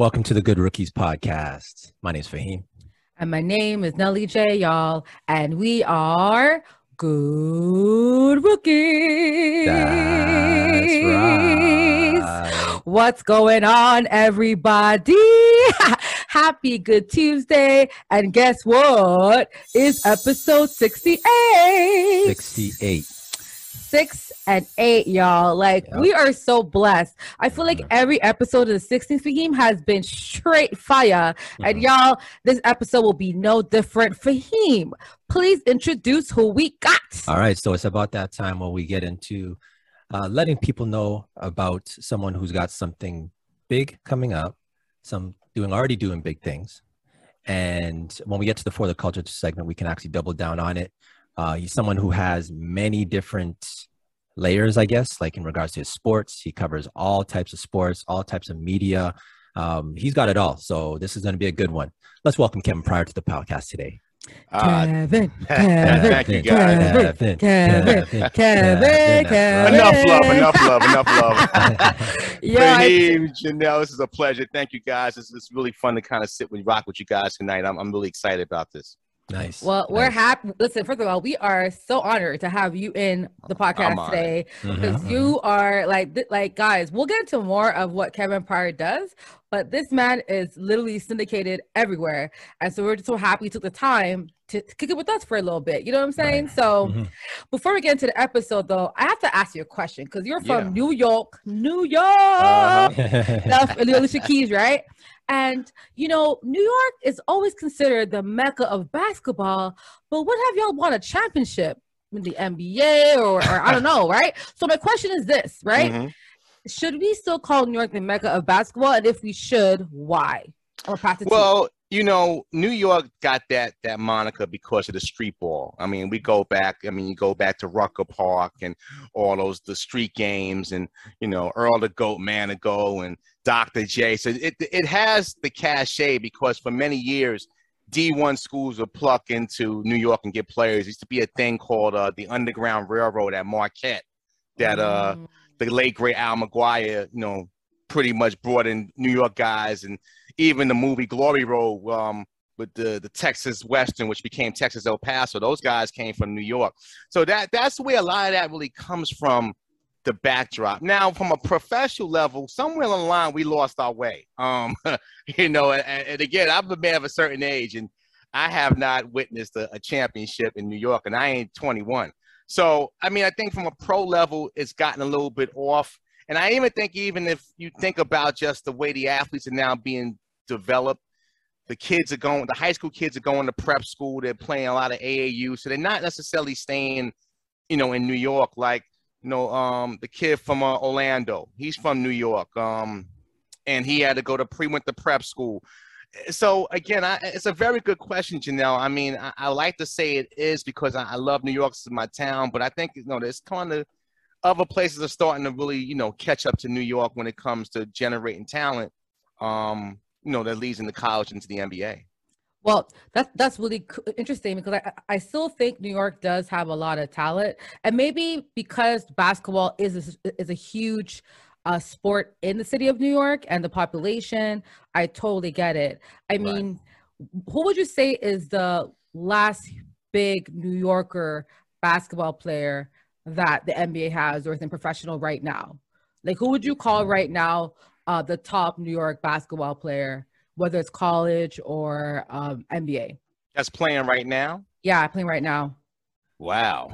Welcome to the Good Rookies podcast. My name is Fahim. And my name is Nelly J, y'all. And we are Good Rookies. That's right. What's going on, everybody? Happy Good Tuesday. And guess what? It's episode 68. 68. Six and eight, y'all. Like, Yep. we are so blessed. I feel like every episode of the 16th Fahim has been straight fire. And Mhm. y'all, this episode will be no different. Fahim, please introduce who we got. All right. So it's about that time where we get into uh, letting people know about someone who's got something big coming up, some doing already doing big things. And when we get to the For the Culture segment, we can actually double down on it. Uh, he's someone who has many different layers, I guess, like in regards to his sports. He covers all types of sports, all types of media. Um, he's got it all. So this is going to be a good one. Let's welcome Kevin Pryor to the podcast today. Uh, Kevin, Kevin, Kevin, thank you, guys. Kevin, Kevin, Kevin, Kevin. enough love, enough love, enough love. Yeah, I- Janelle, this is a pleasure. Thank you, guys. This is really fun to kind of sit and rock with you guys tonight. I'm, I'm really excited about this. Nice. well, we're happy. Listen, first of all, we are so honored to have you in the podcast honored. today because Mhm, you are like, th- like guys. We'll get into more of what Kevin Pryor does, but this man is literally syndicated everywhere, and so we're just so happy you took the time to, to kick it with us for a little bit. You know what I'm saying? So. Mhm. Before we get into the episode, though, I have to ask you a question because you're from Yeah. New York, New York, Uh-huh. Stuff, Alicia Keys, right? And you know, New York is always considered the mecca of basketball. But what have y'all won a championship in the NBA or, or I don't know, right? So my question is this, right? Mhm. Should we still call New York the mecca of basketball? And if we should, why? Or pass it to you. Well, you know, New York got that that moniker because of the street ball. I mean, we go back. I mean, you go back to Rucker Park and all those the street games, and you know, Earl the Goat Manigault and Dr. J. So it it has the cachet because for many years. D1 schools would pluck into New York and get players. There used to be a thing called uh, the Underground Railroad at Marquette that uh, Mm. the late great Al McGuire, you know, pretty much brought in New York guys, and even the movie Glory Road um, with the the Texas Western, which became Texas El Paso. Those guys came from New York, so that that's where a lot of that really comes from. The backdrop. Now, from a professional level, somewhere along we lost our way. Um, you know, and, and again, I'm a man of a certain age, and I have not witnessed a, a championship in New York, and I ain't 21. So, I mean, I think from a pro level, it's gotten a little bit off. And I even think, even if you think about just the way the athletes are now being developed, the kids are going, the high school kids are going to prep school. They're playing a lot of AAU. So they're not necessarily staying, you know, in New York. Like, you know, um, the kid from uh, Orlando, he's from New York. Um, and he had to go to pre, went to prep school. So again, I, it's a very good question, Janelle. I mean, I, I like to say it is because I, I love New York, this is my town, but I think you know there's kind of other places are starting to really you know catch up to New York when it comes to generating talent. Um, you know that leads into college into the NBA. Well, that's that's really interesting because I I still think New York does have a lot of talent, and maybe because basketball is a, is a huge uh, sport in the city of New York and the population, I totally get it. I Right. mean, who would you say is the last big New Yorker basketball player that the NBA has or is in professional right now? Like, who would you call right now uh, the top New York basketball player? Whether it's college or um, NBA. That's playing right now. Yeah, playing right now. Wow.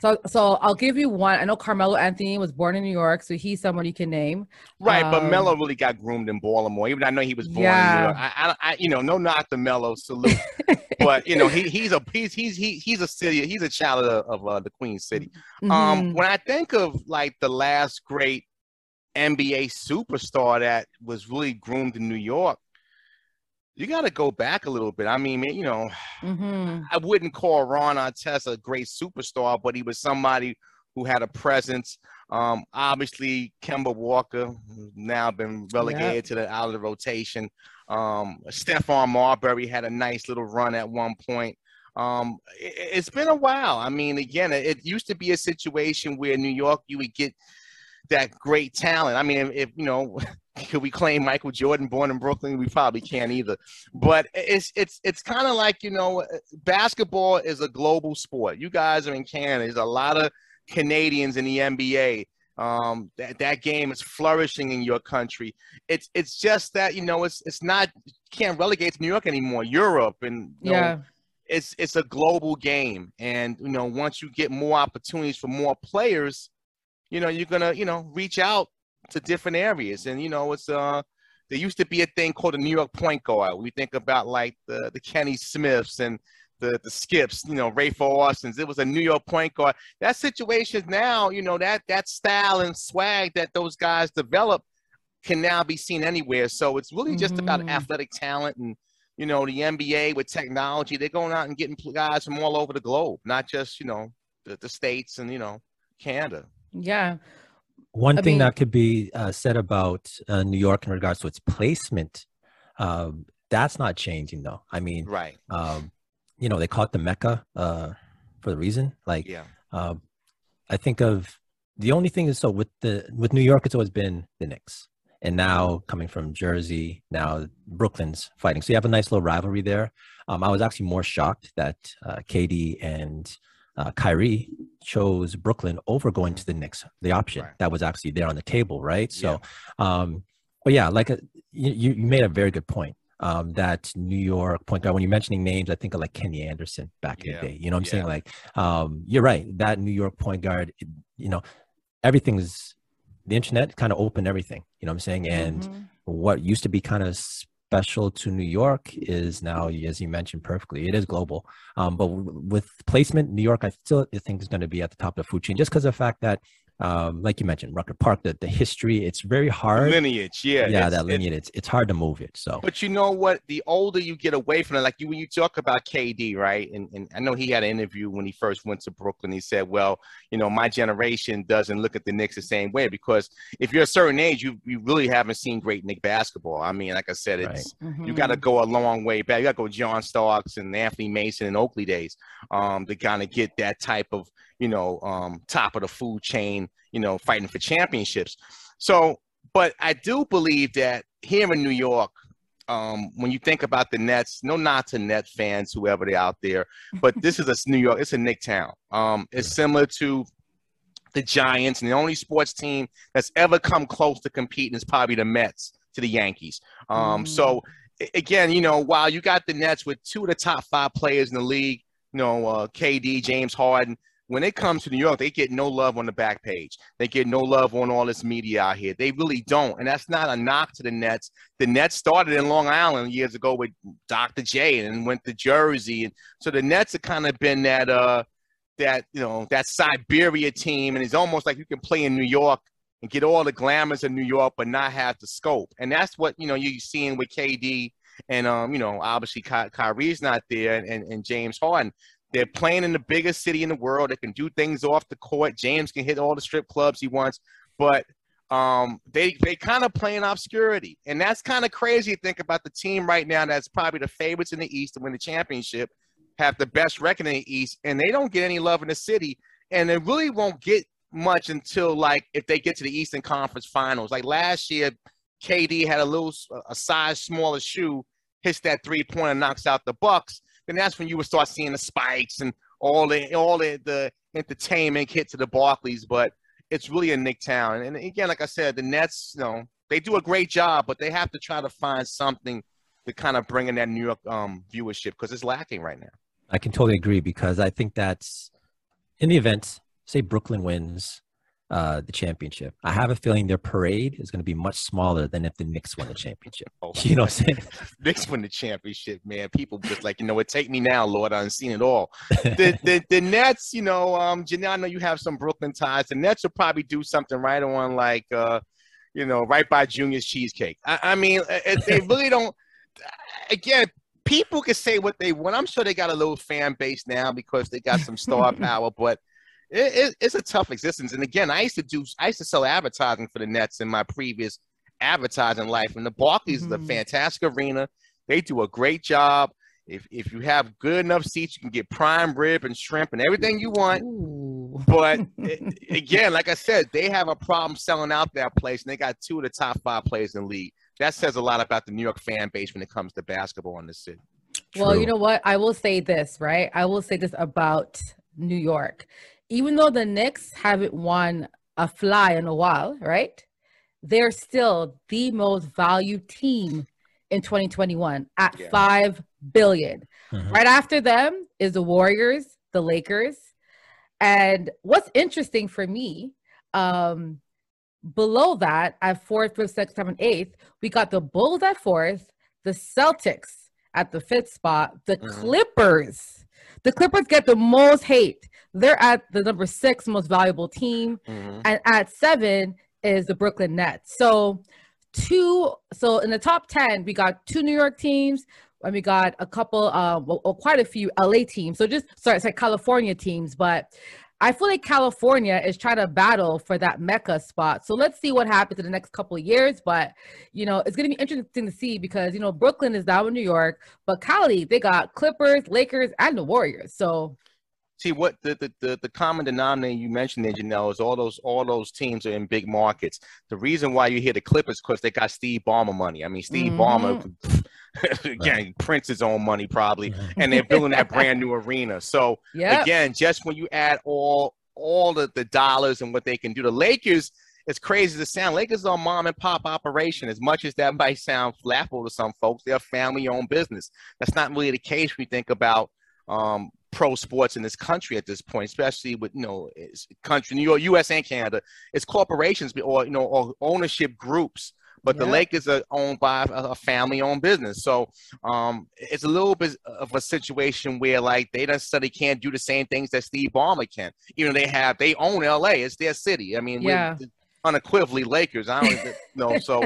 So, so I'll give you one. I know Carmelo Anthony was born in New York, so he's someone you can name. Right, but Um, Melo really got groomed in Baltimore. Even I know he was born in Yeah. New York. I, I, I, you know, no not the Melo, salute. but you know, he, he's a he's he's he, he's a city. He's a child of, of uh, the Queen City. Um, Mhm. when I think of like the last great NBA superstar that was really groomed in New York, you got to go back a little bit. I mean, you know, Mhm. I wouldn't call Ron Artest a great superstar, but he was somebody who had a presence. Um, obviously, Kemba Walker now been relegated to the out of the rotation. Um, Stephon Marbury had a nice little run at one point. Um, it, has been a while. I mean, again, it, it used to be a situation where New York you would get that great talent. I mean, if, if you know, could we claim Michael Jordan born in Brooklyn? We probably can't either. But it's it's it's kind of like you know, basketball is a global sport. You guys are in Canada. There's a lot of Canadians in the NBA. Um, that that game is flourishing in your country. It's it's just that you know it's it's not can't relegate to New York anymore. Europe and yeah. Know, it's it's a global game, and you know once you get more opportunities for more players, you know you're gonna you know reach out to different areas. And you know, it's uh there used to be a thing called a New York point guard. We think about like the the Kenny Smiths and the the skips, you know, Rafer Alston's. It was a New York point guard. That situation now, you know, that that style and swag that those guys develop can now be seen anywhere. So it's really just mm-hmm. about athletic talent and you know the NBA with technology. They're going out and getting guys from all over the globe, not just you know the, the states and you know Canada. Yeah. One I thing mean, that could be uh, said about uh, New York in regards to its placement, um, that's not changing though. I mean, right. Um, you know, they call it the Mecca uh, for the reason. Like, yeah. Um, I think of the only thing is so with the with New York, it's always been the Knicks, and now coming from Jersey, now Brooklyn's fighting. So you have a nice little rivalry there. Um, I was actually more shocked that uh, KD and uh, Kyrie chose Brooklyn over going to the Knicks, the option right. that was actually there on the table, right? So, yeah. um, but yeah, like a, uh, you, you made a very good point. Um, that New York point guard. When you're mentioning names, I think of like Kenny Anderson back yeah. in the day. You know what I'm yeah. saying? Like, um, you're right. That New York point guard. You know, everything's the internet kind of opened everything. You know what I'm saying? And mm-hmm. what used to be kind of special to New York is now, as you mentioned perfectly, it is global. Um, but w- with placement, New York, I still think is going to be at the top of the food chain just because of the fact that um, like you mentioned, Rucker Park, the, the history, it's very hard. Lineage, yeah. Yeah, that lineage, it's, it's hard to move it. So, but you know what? The older you get away from it, like you, when you talk about KD, right? And, and I know he had an interview when he first went to Brooklyn. He said, well, you know, my generation doesn't look at the Knicks the same way because if you're a certain age, you, you really haven't seen great Knick basketball. I mean, like I said, it's, right. mm-hmm. you got to go a long way back. You got to go John Starks and Anthony Mason and Oakley days um, to kind of get that type of, you know, um, top of the food chain you know, fighting for championships. So, but I do believe that here in New York, um, when you think about the Nets, no not to Net fans, whoever they're out there, but this is a New York, it's a Knick town. Um, it's similar to the Giants, and the only sports team that's ever come close to competing is probably the Mets to the Yankees. Um, mm. So again, you know, while you got the Nets with two of the top five players in the league, you know, uh, KD, James Harden, when it comes to New York, they get no love on the back page. They get no love on all this media out here. They really don't. And that's not a knock to the Nets. The Nets started in Long Island years ago with Dr. J and went to Jersey. And so the Nets have kind of been that uh that you know that Siberia team. And it's almost like you can play in New York and get all the glamours of New York, but not have the scope. And that's what you know you're seeing with KD and um, you know, obviously Ky- Kyrie's not there, and, and, and James Harden. They're playing in the biggest city in the world. They can do things off the court. James can hit all the strip clubs he wants, but um, they they kind of play in obscurity, and that's kind of crazy to think about the team right now. That's probably the favorites in the East to win the championship, have the best record in the East, and they don't get any love in the city, and they really won't get much until like if they get to the Eastern Conference Finals. Like last year, KD had a little a size smaller shoe, hits that three pointer, knocks out the Bucks then that's when you would start seeing the spikes and all the all the, the entertainment hit to the Barclays. But it's really a Knick town. And again, like I said, the Nets, you know, they do a great job, but they have to try to find something to kind of bring in that New York um, viewership because it's lacking right now. I can totally agree because I think that's in the event, say Brooklyn wins uh, the championship. I have a feeling their parade is going to be much smaller than if the Knicks won the championship. Oh, you know what I'm saying? Knicks win the championship, man. People just like, you know what, take me now, Lord. I've seen it all. the, the, the Nets, you know, um, Janelle, I know you have some Brooklyn ties. The Nets will probably do something right on like, uh, you know, right by Junior's Cheesecake. I, I mean, they really don't. Again, people can say what they want. I'm sure they got a little fan base now because they got some star power, but it, it, it's a tough existence. And again, I used to do, I used to sell advertising for the Nets in my previous advertising life. And the Barclays mm-hmm. is a fantastic arena. They do a great job. If, if you have good enough seats, you can get prime rib and shrimp and everything you want. Ooh. But it, again, like I said, they have a problem selling out that place, and they got two of the top five players in the league. That says a lot about the New York fan base when it comes to basketball in the city. Well, True. you know what? I will say this, right? I will say this about New York. Even though the Knicks haven't won a fly in a while, right? They're still the most valued team in 2021 at Yeah. 5 billion. Mhm. Right after them is the Warriors, the Lakers. And what's interesting for me, um, below that at fourth, fifth, sixth, seventh, eighth, we got the Bulls at fourth, the Celtics at the fifth spot, the Mhm. Clippers. The Clippers get the most hate. They're at the number six most valuable team Mhm. and at seven is the Brooklyn Nets. So two, so in the top ten, we got two New York teams, and we got a couple, uh, well, quite a few LA teams. So just sorry, it's like California teams, but I feel like California is trying to battle for that mecca spot. So let's see what happens in the next couple of years. But you know, it's gonna be interesting to see because you know Brooklyn is down in New York, but Cali they got Clippers, Lakers, and the Warriors. So See what the, the, the, the common denominator you mentioned there, Janelle, is all those all those teams are in big markets. The reason why you hear the Clippers because they got Steve Ballmer money. I mean, Steve Ballmer mm-hmm. Again prints his own money probably, and they're building that brand new arena. So yeah, again, just when you add all all the, the dollars and what they can do, the Lakers. It's crazy to sound. Lakers are a mom and pop operation. As much as that might sound laughable to some folks, they're a family-owned business. That's not really the case when you think about um, pro sports in this country at this point, especially with you know it's country, New York, U.S. and Canada. It's corporations or you know or ownership groups. But the Lakers are owned by a, a family-owned business, so um, it's a little bit of a situation where like they necessarily can't do the same things that Steve Ballmer can. You know, they have they own L.A. It's their city. I mean, Yeah. unequivocally Lakers. I don't know. So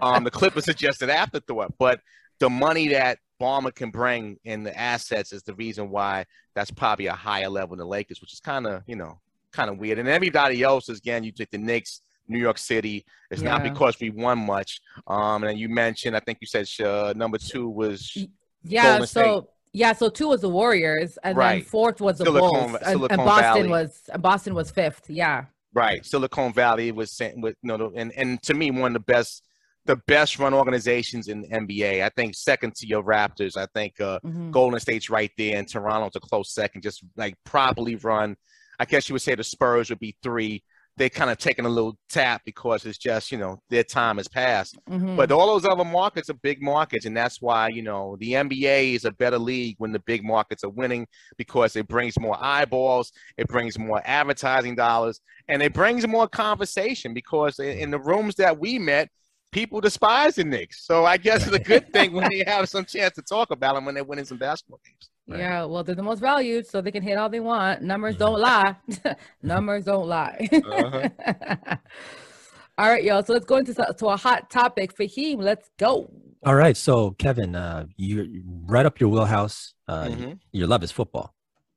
um, the Clippers are just an afterthought. But the money that Ballmer can bring in the assets is the reason why that's probably a higher level than the Lakers, which is kind of you know kind of weird. And everybody else is again, you take the Knicks, New York City. It's not because we won much. Um, and you mentioned, I think you said uh, number two was Yeah, Golden so yeah, so two was the Warriors, and Right. then fourth was the Silicon- Bulls, and, and Boston Valley. was and Boston was fifth. Yeah, Right, Silicon Valley was sent with you know, and and to me one of the best, the best run organizations in the NBA. I think second to your Raptors. I think uh, Mhm. Golden State's right there, and Toronto's a close second. Just like properly run. I guess you would say the Spurs would be three. They're kind of taking a little tap because it's just you know their time has passed. Mhm. But all those other markets are big markets, and that's why you know the NBA is a better league when the big markets are winning because it brings more eyeballs, it brings more advertising dollars, and it brings more conversation. Because in, in the rooms that we met, people despise the Knicks, so I guess it's a good thing when they have some chance to talk about them when they're winning some basketball games. Right. yeah, well, they're the most valued, so they can hit all they want. Numbers Mhm. don't lie. Numbers don't lie. Uh-huh. all right, y'all. So let's go into to a hot topic. Fahim, let's go. All right, so Kevin, uh, you you right up your wheelhouse. Uh, Mhm. Your love is football,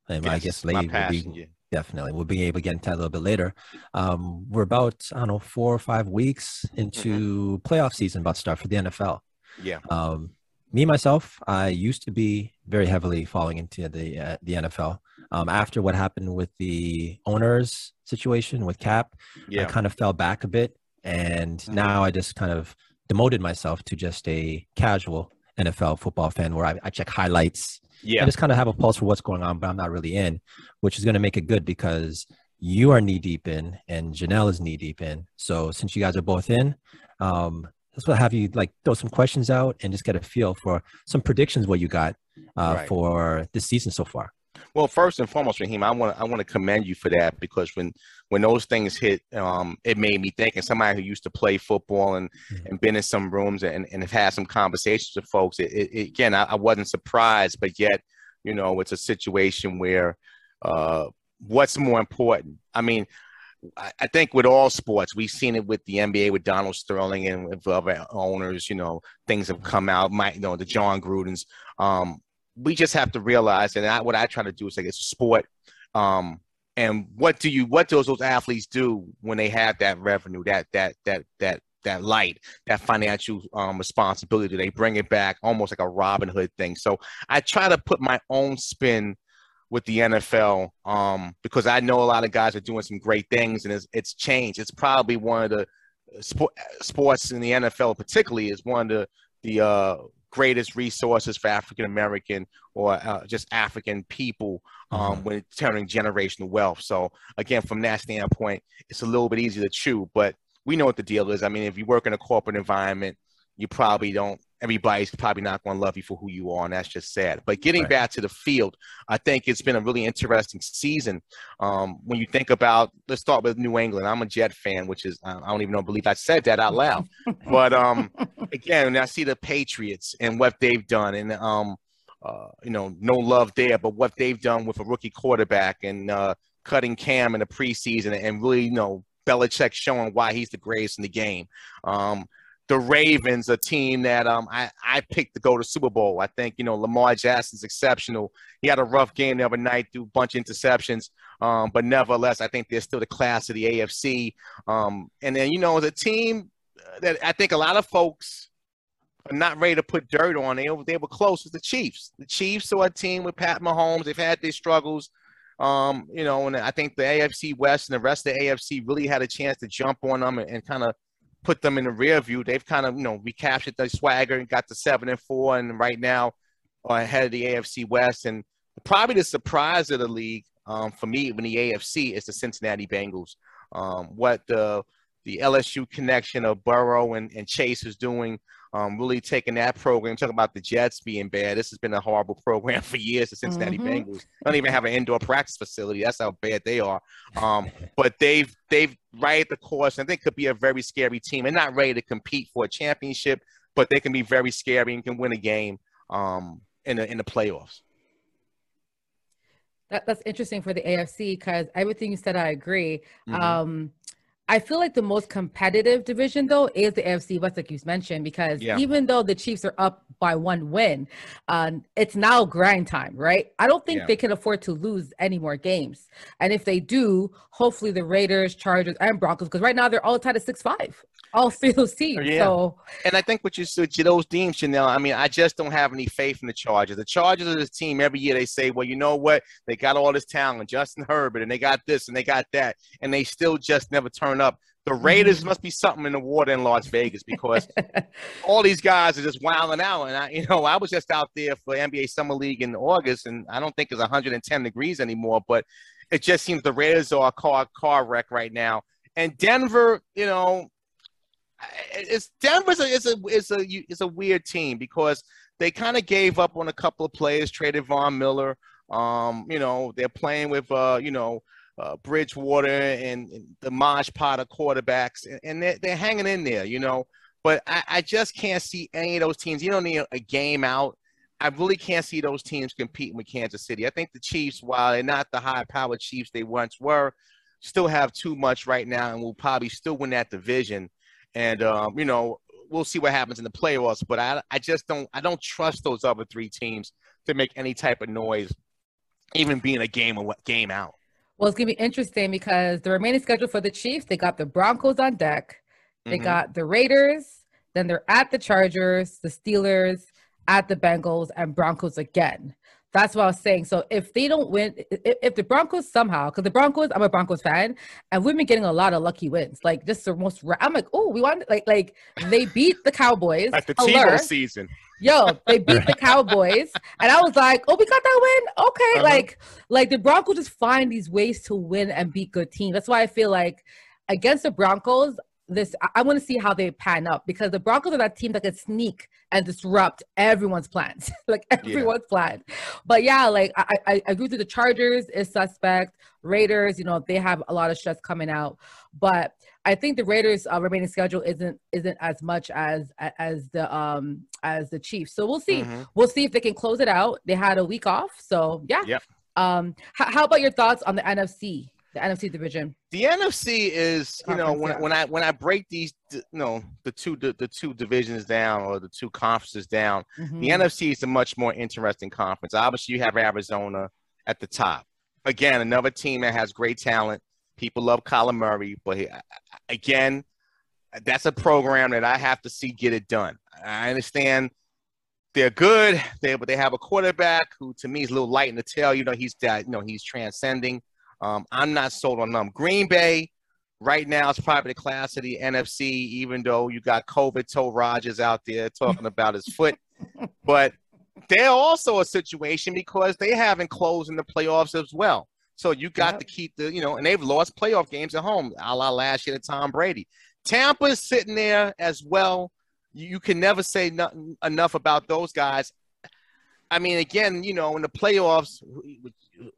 and I Yes, guess my lady will be yeah. definitely we'll be able to get into that a little bit later. Um, we're about I don't know four or five weeks into playoff season about to start for the NFL. Yeah. Um, me myself, I used to be very heavily falling into the uh, the NFL. Um, after what happened with the owners situation with Kap, I Yeah. kind of fell back a bit, and Mhm. now I just kind of demoted myself to just a casual NFL football fan where I, I check highlights Yeah, I just kind of have a pulse for what's going on, but I'm not really in, which is going to make it good because you are knee deep in and Janelle is knee deep in. So since you guys are both in, um, let's have you like throw some questions out and just get a feel for some predictions what you got uh, Right. for this season so far. Well, first and foremost, Raheem, I want to I want to commend you for that because when when those things hit, um, it made me think. And somebody who used to play football and Mhm. and been in some rooms and and have had some conversations with folks, it, it, it- again, I, I wasn't surprised, but yet, you know, it's a situation where, uh, what's more important? I mean. I think with all sports, we've seen it with the NBA with Donald Sterling and with other owners. You know, things have come out. My, you know, the Jon Gruden's. Um, we just have to realize, and I, what I try to do is like it's a sport. Um, and what do you, what does those athletes do when they have that revenue, that that that that that light, that financial um, responsibility? Do they bring it back, almost like a Robin Hood thing? So I try to put my own spin with the NFL um, because I know a lot of guys are doing some great things and it's, it's changed. It's probably one of the sport, sports in the NFL, particularly, is one of the the uh, greatest resources for African American or uh, just African people um, mm-hmm. when turning generational wealth. So again, from that standpoint, it's a little bit easier to chew, but we know what the deal is. I mean, if you work in a corporate environment, you probably don't everybody's probably not going to love you for who you are, and that's just sad. But getting right. back to the field, I think it's been a really interesting season. Um, when you think about, let's start with New England. I'm a Jet fan, which is I don't even know believe I said that out loud. but um, again, I see the Patriots and what they've done, and um, uh, you know, no love there, but what they've done with a rookie quarterback and uh, cutting Cam in the preseason and really, you know, Belichick showing why he's the greatest in the game. Um, the Ravens, a team that um, I, I picked to go to Super Bowl. I think, you know, Lamar Jackson's exceptional. He had a rough game the other night, threw a bunch of interceptions. Um, but nevertheless, I think they're still the class of the AFC. Um, and then, you know, as a team that I think a lot of folks are not ready to put dirt on, they, they were close with the Chiefs. The Chiefs are a team with Pat Mahomes. They've had their struggles. Um, you know, and I think the AFC West and the rest of the AFC really had a chance to jump on them and, and kind of put them in the rear view. They've kind of, you know, recaptured the swagger and got to seven and four, and right now are ahead of the AFC West. And probably the surprise of the league um, for me when the AFC is the Cincinnati Bengals. Um, what the the LSU connection of Burrow and, and Chase is doing um, really taking that program. Talking about the Jets being bad. This has been a horrible program for years. The Cincinnati mm-hmm. Bengals don't even have an indoor practice facility. That's how bad they are. Um, but they've they've right the course, and they could be a very scary team. And not ready to compete for a championship, but they can be very scary and can win a game um, in the in the playoffs. That, that's interesting for the AFC because everything you said, I agree. Mm-hmm. Um, I feel like the most competitive division though is the AFC West, like you mentioned, because yeah. even though the Chiefs are up by one win, uh, it's now grind time, right? I don't think yeah. they can afford to lose any more games, and if they do, hopefully the Raiders, Chargers, and Broncos, because right now they're all tied at six five, all those teams. Yeah. So, and I think what you said, those teams, Janelle. I mean, I just don't have any faith in the Chargers. The Chargers are this team every year. They say, well, you know what? They got all this talent, Justin Herbert, and they got this and they got that, and they still just never turn turn up. The mm-hmm. Raiders must be something in the water in Las Vegas because all these guys are just wilding out. And I, you know, I was just out there for NBA Summer League in August, and I don't think it's 110 degrees anymore. But it just seems the Raiders are a car car wreck right now. And Denver, you know, it's Denver's a is a is a is a weird team because they kind of gave up on a couple of players, traded Von Miller. Um, you know, they're playing with uh, you know, uh, Bridgewater and, and, the Maj Potter quarterbacks, and, and they're, they're, hanging in there, you know. But I, I, just can't see any of those teams. You don't need a, game out. I really can't see those teams competing with Kansas City. I think the Chiefs, while they're not the high-powered Chiefs they once were, still have too much right now, and will probably still win that division. And um, you know, we'll see what happens in the playoffs. But I, I just don't, I don't trust those other three teams to make any type of noise, even being a game or game out. Well, it's gonna be interesting because the remaining schedule for the Chiefs, they got the Broncos on deck, they mm-hmm. got the Raiders, then they're at the Chargers, the Steelers, at the Bengals, and Broncos again. That's what I was saying. So if they don't win, if, if the Broncos somehow, because the Broncos, I'm a Broncos fan, and we've been getting a lot of lucky wins. Like just the most. I'm like, oh, we want like like they beat the Cowboys. like the Tebow season. Yo, they beat the Cowboys, and I was like, "Oh, we got that win. Okay." Uh-huh. Like, like the Broncos just find these ways to win and beat good teams. That's why I feel like against the Broncos, this I, want to see how they pan up because the Broncos are that team that can sneak and disrupt everyone's plans, like everyone's yeah. plan. But yeah, like I, I, I agree with the Chargers is suspect. Raiders, you know, they have a lot of stress coming out, but I think the Raiders' uh, remaining schedule isn't isn't as much as as the um as the Chiefs. So we'll see. Mm-hmm. We'll see if they can close it out. They had a week off, so yeah. Yep. Um, h- how about your thoughts on the NFC? The NFC division? The NFC is, you know, when, when I when I break these, you know, the two the, the two divisions down or the two conferences down, mm-hmm. the NFC is a much more interesting conference. Obviously, you have Arizona at the top. Again, another team that has great talent. People love Kyler Murray, but again, that's a program that I have to see get it done. I understand they're good. They but they have a quarterback who to me is a little light in the tail. You know, he's that. You know, he's transcending. Um, I'm not sold on them. Green Bay right now is probably the class of the NFC, even though you got COVID toe Rodgers out there talking about his foot. But they're also a situation because they haven't closed in the playoffs as well. So you got to keep the, you know, and they've lost playoff games at home, a la last year to Tom Brady. Tampa's sitting there as well. You can never say nothing, enough about those guys. I mean, again, you know, in the playoffs,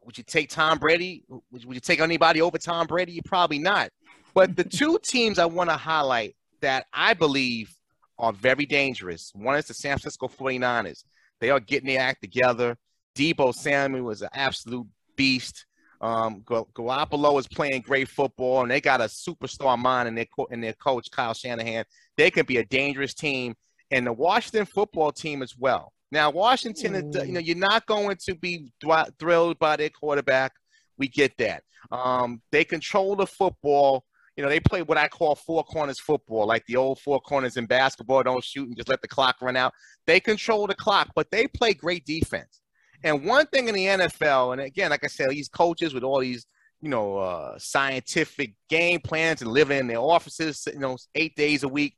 would, you take Tom Brady? Would, would you take anybody over Tom Brady? You probably not. But the two teams I want to highlight that I believe are very dangerous. One is the San Francisco 49ers. They are getting their act together. Deebo Samuel was an absolute beast. Um, Garoppolo is playing great football, and they got a superstar mind in their co- in their coach Kyle Shanahan. They can be a dangerous team, and the Washington football team as well. Now, Washington, is, you know, you're not going to be thrilled by their quarterback. We get that. Um, they control the football. You know, they play what I call four corners football, like the old four corners in basketball. Don't shoot and just let the clock run out. They control the clock, but they play great defense. And one thing in the NFL, and again, like I said, these coaches with all these, you know, uh, scientific game plans and living in their offices, you know, eight days a week,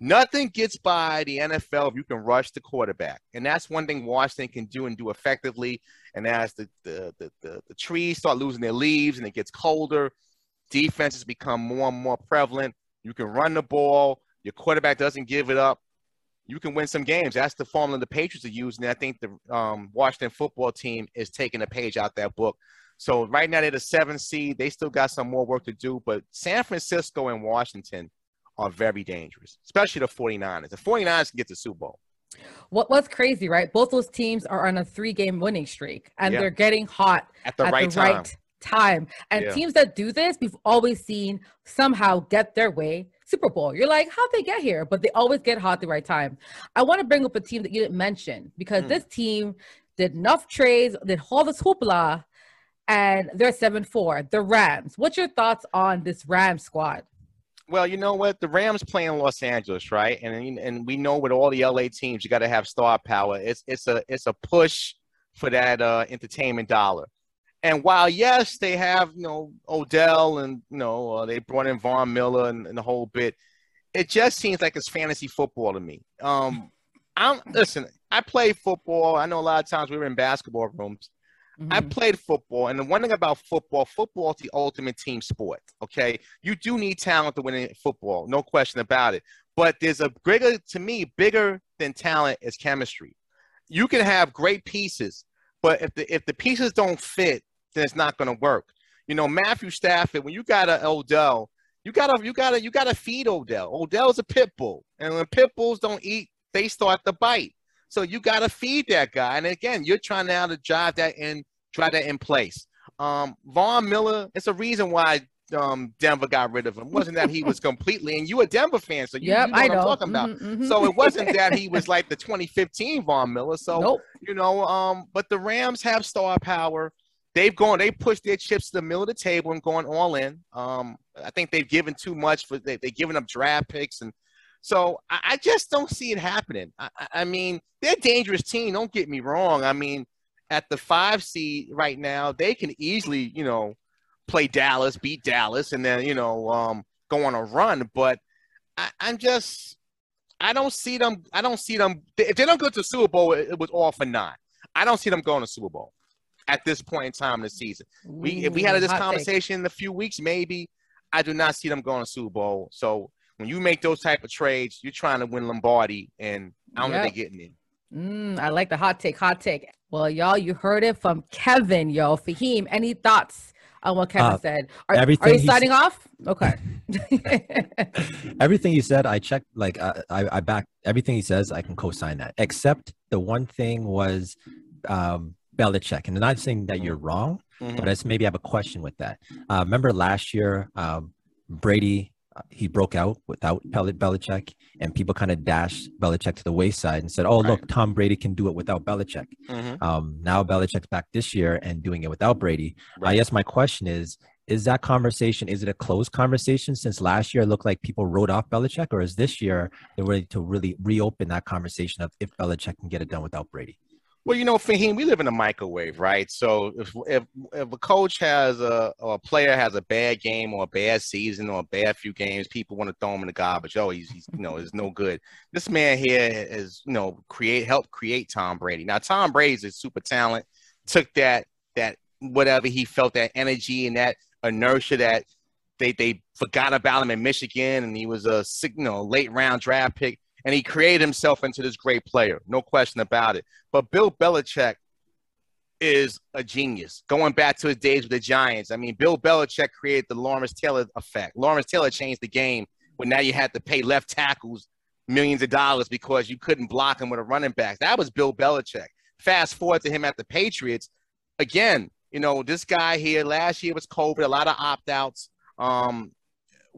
nothing gets by the NFL if you can rush the quarterback. And that's one thing Washington can do and do effectively. And as the, the, the, the, the trees start losing their leaves and it gets colder, defenses become more and more prevalent. You can run the ball. Your quarterback doesn't give it up you can win some games. That's the formula the Patriots are using. I think the um, Washington football team is taking a page out that book. So right now they're the seventh seed. They still got some more work to do, but San Francisco and Washington are very dangerous, especially the 49ers. The 49ers can get to Super Bowl. What what's crazy, right? Both those teams are on a three-game winning streak, and yeah. they're getting hot at the, at right, the time. right time. And yeah. teams that do this, we've always seen somehow get their way Super Bowl. You're like, how'd they get here? But they always get hot at the right time. I want to bring up a team that you didn't mention because mm. this team did enough trades, did all this hoopla, and they're 7 4, the Rams. What's your thoughts on this Rams squad? Well, you know what? The Rams play in Los Angeles, right? And and we know with all the LA teams, you got to have star power. It's it's a it's a push for that uh, entertainment dollar. And while yes, they have you know Odell and you know uh, they brought in Von Miller and, and, the whole bit, it just seems like it's fantasy football to me. Um, I'm listen. I play football. I know a lot of times we were in basketball rooms. Mm-hmm. I played football, and the one thing about football, football is the ultimate team sport. Okay, you do need talent to win in football, no question about it. But there's a bigger, to me, bigger than talent is chemistry. You can have great pieces, but if the if the pieces don't fit, then it's not going to work. You know, Matthew Stafford, when you got a Odell, you gotta you gotta you gotta feed Odell. Odell's a pit bull, and when pit bulls don't eat, they start to bite. So you gotta feed that guy. And again, you're trying now to drive that in, drive that in place. Um, Von Miller, it's a reason why um, Denver got rid of him. It wasn't that he was completely, and you a Denver fan, so you, yep, you know what know. I'm talking about. Mm-hmm, mm-hmm. So it wasn't that he was like the 2015 Von Miller. So nope. you know, um, but the Rams have star power they've gone, they pushed their chips to the middle of the table and gone all in. Um, I think they've given too much for they, they've given up draft picks and so I, I just don't see it happening. I, I, mean, they're a dangerous team. Don't get me wrong. I mean, at the five seed right now, they can easily, you know, play Dallas, beat Dallas, and then you know, um, go on a run. But I, I'm just, I don't see them. I don't see them. If they don't go to the Super Bowl, it, it was all for nine. I don't see them going to Super Bowl at this point in time in the season. We if we had this conversation take. in a few weeks, maybe I do not see them going to Super Bowl. So when you make those type of trades, you're trying to win Lombardi, and I don't yep. know they're getting in. Mm, I like the hot take. Hot take. Well, y'all, you heard it from Kevin, yo. Fahim, any thoughts on what Kevin uh, said? Are, everything are you signing off? Okay. everything he said, I checked. Like uh, I, I back everything he says. I can co-sign that. Except the one thing was um, Belichick. And I'm not saying that you're wrong, mm-hmm. but I just maybe have a question with that. Uh, remember last year, um, Brady, he broke out without Belichick, and people kind of dashed Belichick to the wayside and said, "Oh, right. look, Tom Brady can do it without Belichick." Mm-hmm. Um, now Belichick's back this year and doing it without Brady. Right. I guess my question is, is that conversation is it a closed conversation since last year it looked like people wrote off Belichick, or is this year they're ready to really reopen that conversation of if Belichick can get it done without Brady? Well, you know, Fahim, we live in a microwave, right? So if if, if a coach has a or a player has a bad game or a bad season or a bad few games, people want to throw him in the garbage. Oh, he's, he's you know, is no good. This man here is, you know, create help create Tom Brady. Now, Tom Brady's a super talent. Took that that whatever he felt that energy and that inertia that they they forgot about him in Michigan, and he was a you know late round draft pick and he created himself into this great player, no question about it. But Bill Belichick is a genius. Going back to his days with the Giants, I mean, Bill Belichick created the Lawrence Taylor effect. Lawrence Taylor changed the game when now you had to pay left tackles millions of dollars because you couldn't block him with a running back. That was Bill Belichick. Fast forward to him at the Patriots. Again, you know, this guy here last year was COVID, a lot of opt outs. Um,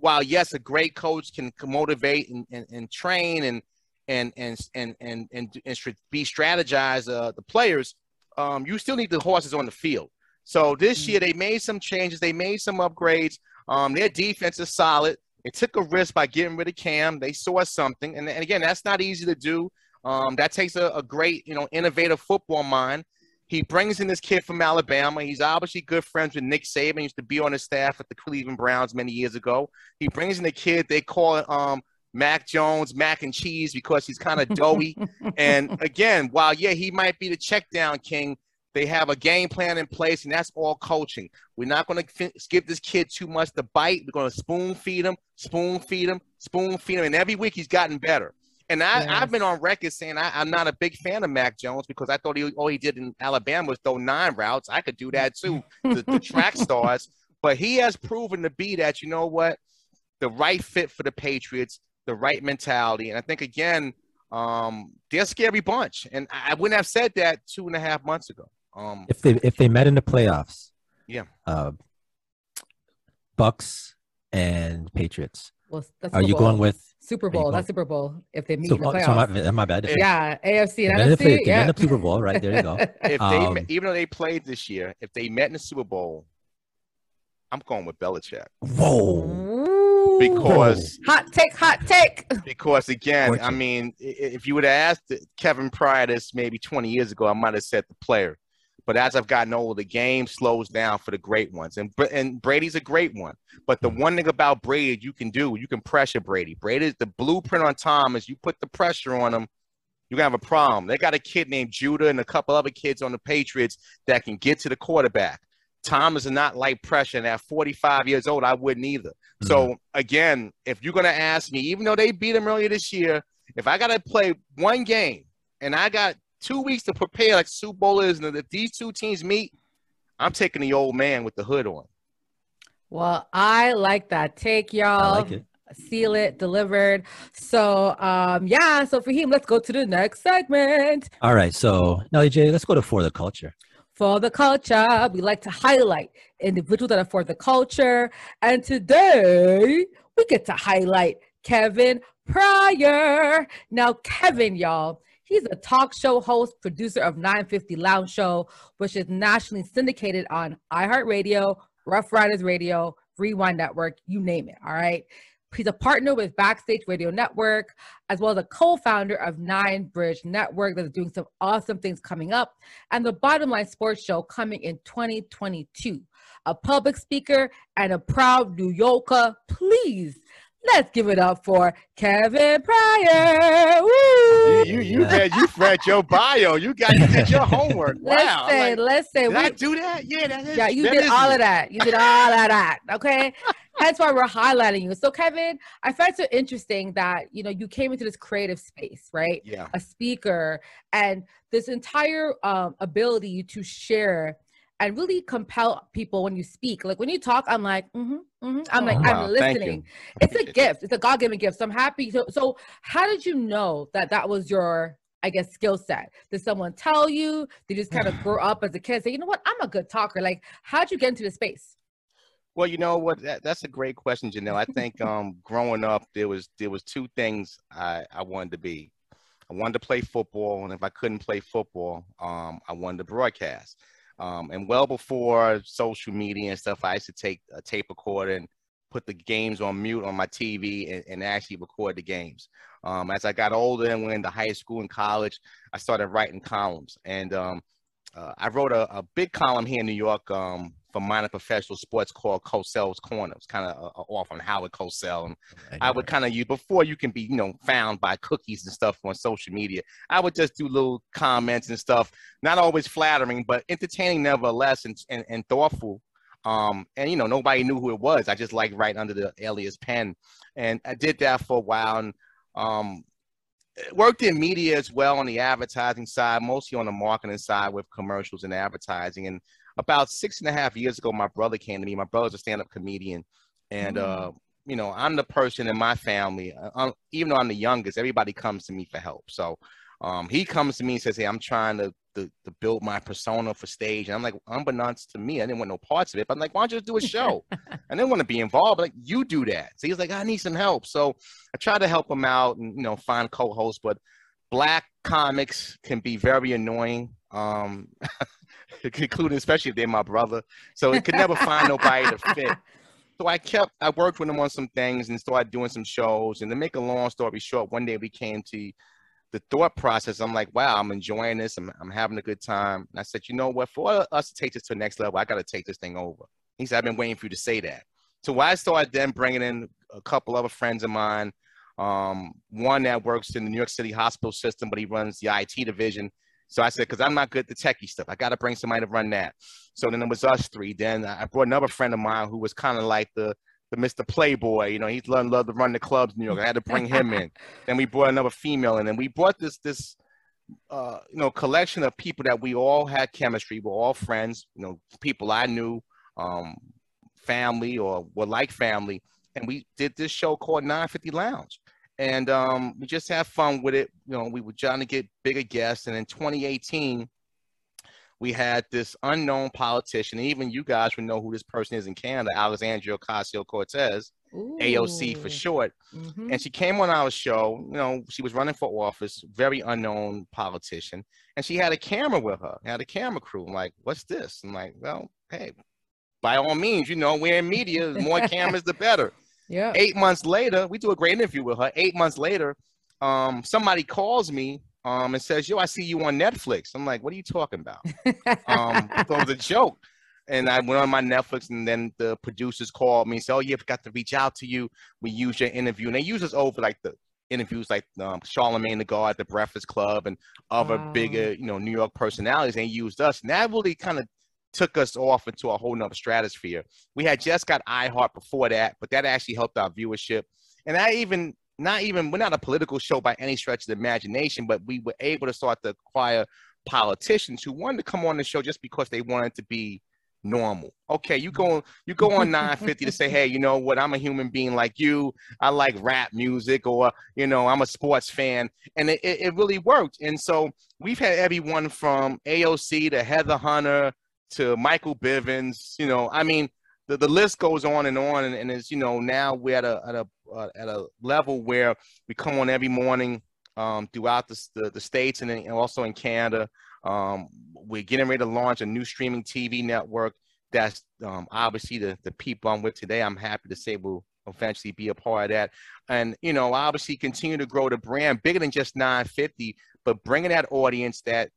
while yes, a great coach can motivate and, and, and train and and and and and and, and be strategize uh, the players, um, you still need the horses on the field. So this mm-hmm. year they made some changes, they made some upgrades. Um, their defense is solid. They took a risk by getting rid of Cam. They saw something, and, and again, that's not easy to do. Um, that takes a, a great, you know, innovative football mind. He brings in this kid from Alabama. He's obviously good friends with Nick Saban. He used to be on his staff at the Cleveland Browns many years ago. He brings in a kid they call it um, Mac Jones, mac and cheese, because he's kind of doughy. and again, while yeah, he might be the check down king, they have a game plan in place, and that's all coaching. We're not going to give this kid too much to bite. We're going to spoon feed him, spoon feed him, spoon feed him, and every week he's gotten better. And I, yes. I've been on record saying I, am not a big fan of Mac Jones because I thought he all he did in Alabama was throw nine routes. I could do that too, the, the track stars. But he has proven to be that, you know what, the right fit for the Patriots, the right mentality. And I think, again, um, they're a scary bunch. And I wouldn't have said that two and a half months ago. Um, if they if they met in the playoffs, yeah, uh, Bucks and Patriots. Well, are you going with Super Bowl. That's Super Bowl. If they meet so, in the playoffs. So my, my bad. yeah, AFC and NFC. Play, yeah. the Super Bowl, right? There you go. if um, they, even though they played this year, if they met in the Super Bowl, I'm going with Belichick. Whoa. Because hot take, hot take. Because again, Fortune. I mean, if you would have asked Kevin Pryor this maybe 20 years ago, I might have said the player. But as I've gotten older, the game slows down for the great ones, and and Brady's a great one. But the hmm. one thing about Brady you can do, you can pressure Brady. Brady, the blueprint on Tom is you put the pressure on him, you're gonna have a problem. They got a kid named Judon and a couple other kids on the Patriots that can get to the quarterback. Tom is not like pressure, and at 45 years old, I wouldn't either. Mm-hmm. So again, if you're gonna ask me, even though they beat him earlier this year, if I gotta play one game and I got two weeks to prepare like Super Bowl is, and if these two teams meet, I'm taking the old man with the hood on. Well, I like that take, y'all. I like it. Seal it, delivered. So, um, yeah. So Fahim, let's go to the next segment. All right. So, Nelly J, let's go to for the culture. For the culture, we like to highlight individuals that are for the culture, and today we get to highlight Kevin Pryor. Now, Kevin, y'all He's a talk show host, producer of 950 Lounge Show, which is nationally syndicated on iHeartRadio, Rough Riders Radio, Rewind Network, you name it. All right. He's a partner with Backstage Radio Network, as well as a co founder of Nine Bridge Network that is doing some awesome things coming up, and the Bottom Line Sports Show coming in 2022. A public speaker and a proud New Yorker. Please Let's give it up for Kevin Pryor. Woo! You you read you read your bio. You got you did your homework. Wow. Let's say like, let's say did we, I do that? Yeah, that is. Yeah, you did all of that. You did all of that. Okay. That's why we're highlighting you. So, Kevin, I find it so interesting that you know you came into this creative space, right? Yeah. A speaker and this entire um, ability to share and really compel people when you speak. Like when you talk, I'm like, mm-hmm, mm-hmm. I'm like, wow, I'm listening. It's a gift. It's a God-given gift. So I'm happy. So, so how did you know that that was your, I guess, skill set? Did someone tell you? Did you just kind of grow up as a kid? Say, you know what? I'm a good talker. Like, how'd you get into the space? Well, you know what? That, that's a great question, Janelle. I think um, growing up, there was there was two things I, I wanted to be. I wanted to play football, and if I couldn't play football, um, I wanted to broadcast. Um, and well before social media and stuff, I used to take a tape recorder and put the games on mute on my TV and, and actually record the games. Um, as I got older and went into high school and college, I started writing columns. And um, uh, I wrote a, a, big column here in New York um, for minor professional sports called Cosell's Corner. It's kind of uh, off on Howard Cosell. And I would kind of use, before you can be, you know, found by cookies and stuff on social media, I would just do little comments and stuff, not always flattering, but entertaining nevertheless and, and, and thoughtful um, and you know, nobody knew who it was. I just like right under the alias pen. And I did that for a while and um, worked in media as well on the advertising side, mostly on the marketing side with commercials and advertising. And about six and a half years ago, my brother came to me. My brother's a stand-up comedian, and mm. uh, you know, I'm the person in my family. Uh, I'm, even though I'm the youngest, everybody comes to me for help. So um, he comes to me and says, "Hey, I'm trying to to, to build my persona for stage. And I'm like, unbeknownst to me, I didn't want no parts of it. But I'm like, why don't you just do a show? I didn't want to be involved. Like, you do that. So he's like, I need some help. So I tried to help him out and you know find co-hosts, but black comics can be very annoying. Um, including especially if they're my brother. So he could never find nobody to fit. So I kept I worked with him on some things and started doing some shows. And to make a long story short, one day we came to the thought process, I'm like, wow, I'm enjoying this. I'm, I'm having a good time. And I said, you know what? For us to take this to the next level, I got to take this thing over. He said, I've been waiting for you to say that. So I started then bringing in a couple other friends of mine. Um, one that works in the New York City hospital system, but he runs the IT division. So I said, because I'm not good at the techie stuff, I got to bring somebody to run that. So then it was us three. Then I brought another friend of mine who was kind of like the the Mr. Playboy. You know, he's loved, loved to run the clubs in New York. I had to bring him in. then we brought another female in, and we brought this this uh, you know collection of people that we all had chemistry. We're all friends. You know, people I knew, um, family or were like family, and we did this show called 950 Lounge. And um, we just have fun with it. You know, we were trying to get bigger guests. And in 2018, we had this unknown politician. Even you guys would know who this person is in Canada, Alexandria Ocasio Cortez, AOC for short. Mm-hmm. And she came on our show. You know, she was running for office, very unknown politician, and she had a camera with her. Had a camera crew. I'm like, what's this? I'm like, well, hey, by all means, you know, we're in media. The more cameras, the better. Yeah. Eight months later, we do a great interview with her. Eight months later, um, somebody calls me um, and says, "Yo, I see you on Netflix." I'm like, "What are you talking about?" um, it was a joke. And I went on my Netflix, and then the producers called me and said, "Oh, yeah, got to reach out to you. We use your interview." And they use us over like the interviews, like um, Charlamagne the God at the Breakfast Club and other wow. bigger, you know, New York personalities. They used us, and that really kind of took us off into a whole nother stratosphere. We had just got iHeart before that, but that actually helped our viewership. And I even not even we're not a political show by any stretch of the imagination, but we were able to start to acquire politicians who wanted to come on the show just because they wanted to be normal. Okay, you go you go on 950 to say, hey, you know what? I'm a human being like you. I like rap music, or you know, I'm a sports fan, and it, it really worked. And so we've had everyone from AOC to Heather Hunter to Michael Bivins. You know, I mean, the, the list goes on and on, and, and it's you know now we're at a at a uh, at a level where we come on every morning um, throughout the, the, the states and, then, also in Canada. Um, we're getting ready to launch a new streaming TV network. That's um, obviously the the people I'm with today. I'm happy to say will eventually be a part of that, and you know obviously continue to grow the brand bigger than just 950, but bringing that audience that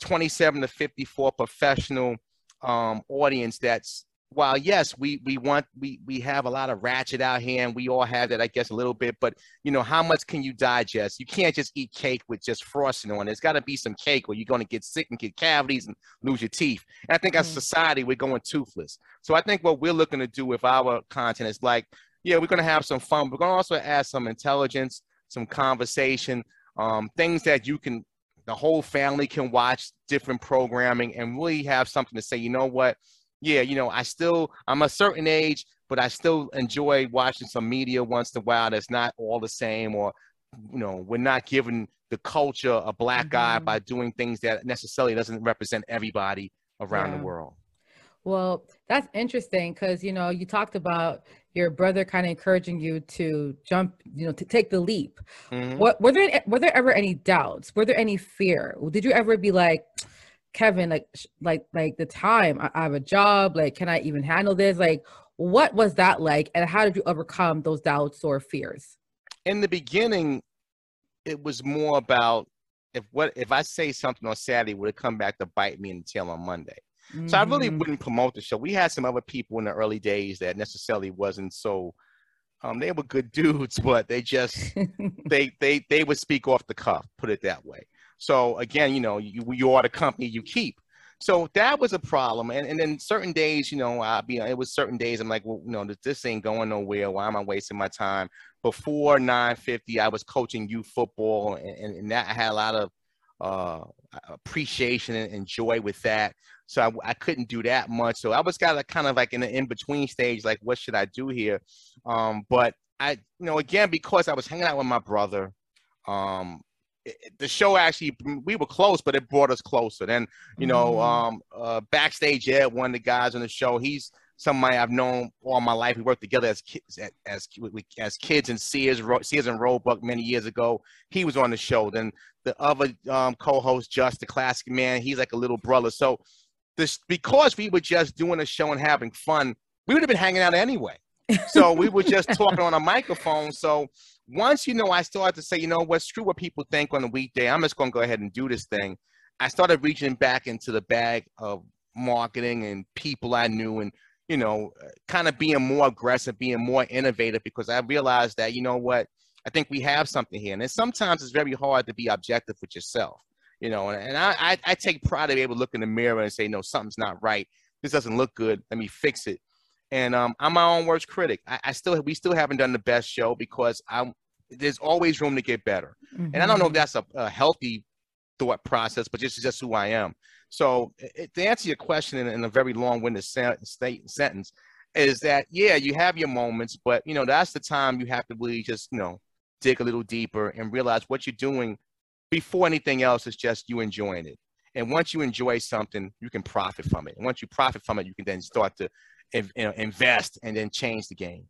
27 to 54 professional um, audience that's while yes, we we want we we have a lot of ratchet out here, and we all have that, I guess, a little bit. But you know, how much can you digest? You can't just eat cake with just frosting on. There's got to be some cake, or you're going to get sick and get cavities and lose your teeth. And I think mm-hmm. as society, we're going toothless. So I think what we're looking to do with our content is like, yeah, we're going to have some fun. We're going to also add some intelligence, some conversation, um, things that you can the whole family can watch different programming and really have something to say you know what yeah, you know, I still I'm a certain age, but I still enjoy watching some media once in a while that's not all the same or you know, we're not giving the culture a black mm-hmm. eye by doing things that necessarily doesn't represent everybody around yeah. the world. Well, that's interesting because you know you talked about your brother kind of encouraging you to jump, you know, to take the leap. Mm-hmm. What were there were there ever any doubts? Were there any fear? Did you ever be like, Kevin, like, like, like the time I, I have a job, like, can I even handle this? Like, what was that like, and how did you overcome those doubts or fears? In the beginning, it was more about if what if I say something on Saturday, would it come back to bite me in the tail on Monday? Mm-hmm. So I really mm-hmm. wouldn't promote the show. We had some other people in the early days that necessarily wasn't so um, they were good dudes, but they just they they they would speak off the cuff, put it that way. So again, you know, you you are the company you keep. So that was a problem. And and then certain days, you know, I'll be it was certain days I'm like, well, you know, this ain't going nowhere. Why am I wasting my time? Before 950, I was coaching youth football and, and, and that I had a lot of uh, appreciation and joy with that. So I, I, couldn't do that much. So I was kind of kind of like in the in between stage, like what should I do here? Um, but I, you know, again because I was hanging out with my brother, um, the show actually we were close, but it brought us closer. Then you know, mm-hmm. um, uh, backstage, yeah, one of the guys on the show, he's somebody I've known all my life. We worked together as kids, as as kids in Sears, Sears and Roebuck many years ago. He was on the show. Then the other um, co-host, Just the Classic Man, he's like a little brother. So this because we were just doing a show and having fun, we would have been hanging out anyway. so we were just talking on a microphone. So once you know, I started to say, you know what, screw what people think on a weekday. I'm just going to go ahead and do this thing. I started reaching back into the bag of marketing and people I knew, and you know, kind of being more aggressive, being more innovative, because I realized that you know what, I think we have something here, and sometimes it's very hard to be objective with yourself. You know, and, and I, I, take pride to be able to look in the mirror and say, no, something's not right. This doesn't look good. Let me fix it and um, I'm my own worst critic. I, I, still we still haven't done the best show because I'm there's always room to get better, mm-hmm. and I don't know if mm-hmm. that's a, a, healthy thought process, but this is just who I am. So it, to answer your question in, in a very long-winded se- state, sentence, is that yeah, you have your moments, but you know that's the time you have to really just you know dig a little deeper and realize what you're doing before anything else is just you enjoying it. And once you enjoy something, you can profit from it. And once you profit from it, you can then start to you know, invest and then change the game.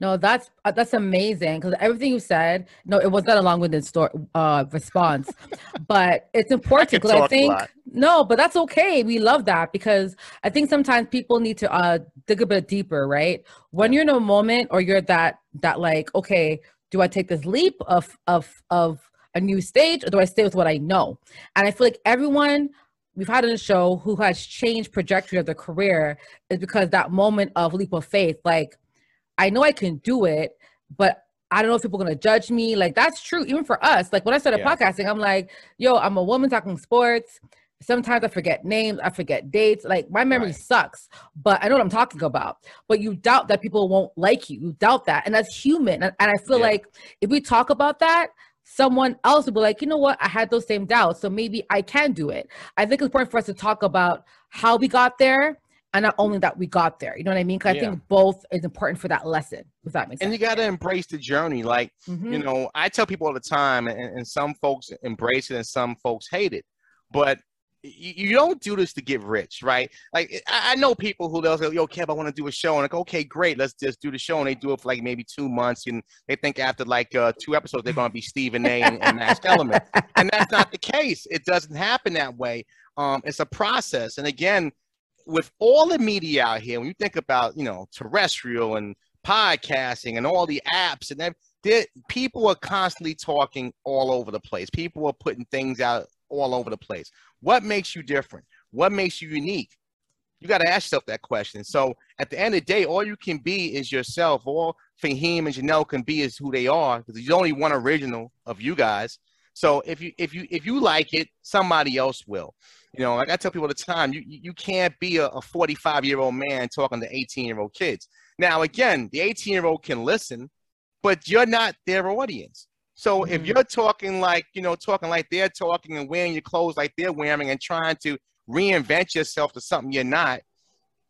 No, that's uh, that's amazing because everything you said. No, it was not a long-winded story uh, response, but it's important because I, I, think no, but that's okay. We love that because I think sometimes people need to uh, dig a bit deeper, right? When you're in a moment or you're that that like, okay, do I take this leap of of of a new stage or do I stay with what I know? And I feel like everyone we've had in the show who has changed trajectory of their career is because that moment of leap of faith like i know i can do it but i don't know if people are going to judge me like that's true even for us like when i started yeah. podcasting i'm like yo i'm a woman talking sports sometimes i forget names i forget dates like my memory right. sucks but i know what i'm talking about but you doubt that people won't like you you doubt that and that's human and, and i feel yeah. like if we talk about that someone else will be like, you know what, I had those same doubts, so maybe I can do it. I think it's important for us to talk about how we got there and not only that we got there. You know what I mean? Because yeah. I think both is important for that lesson. If that makes and sense. And you got to embrace the journey. Like, mm-hmm. you know, I tell people all the time, and, and some folks embrace it and some folks hate it. But you don't do this to get rich, right? Like I know people who they'll say, "Yo, Kev, I want to do a show," and like, "Okay, great, let's just do the show." And they do it for like maybe two months, and they think after like uh, two episodes they're going to be Stephen A. and, and Max Kellerman, and that's not the case. It doesn't happen that way. Um, it's a process, and again, with all the media out here, when you think about you know terrestrial and podcasting and all the apps and people are constantly talking all over the place. People are putting things out all over the place. What makes you different? What makes you unique? You got to ask yourself that question. So at the end of the day, all you can be is yourself. All Fahim and Janelle can be is who they are because there's only one original of you guys. So if you if you if you like it, somebody else will. You know, like I tell people all the time, you you can't be a 45 year old man talking to 18 year old kids. Now again, the 18 year old can listen, but you're not their audience. So mm-hmm. if you're talking like, you know, talking like they're talking and wearing your clothes like they're wearing and trying to reinvent yourself to something you're not,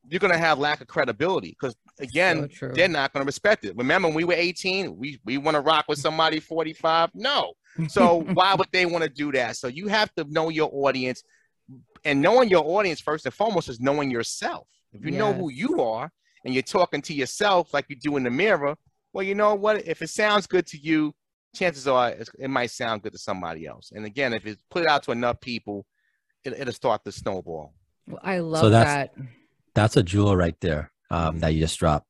you're going to have lack of credibility because again, so they're not going to respect it. Remember when we were 18, we, we want to rock with somebody 45? No. So why would they want to do that? So you have to know your audience and knowing your audience first and foremost is knowing yourself. If you yes. know who you are and you're talking to yourself like you do in the mirror, well, you know what? If it sounds good to you, chances are it might sound good to somebody else. And again, if it's put it out to enough people, it, it'll start to snowball. Well, I love So that's- that. That's a jewel right there um, that you just dropped.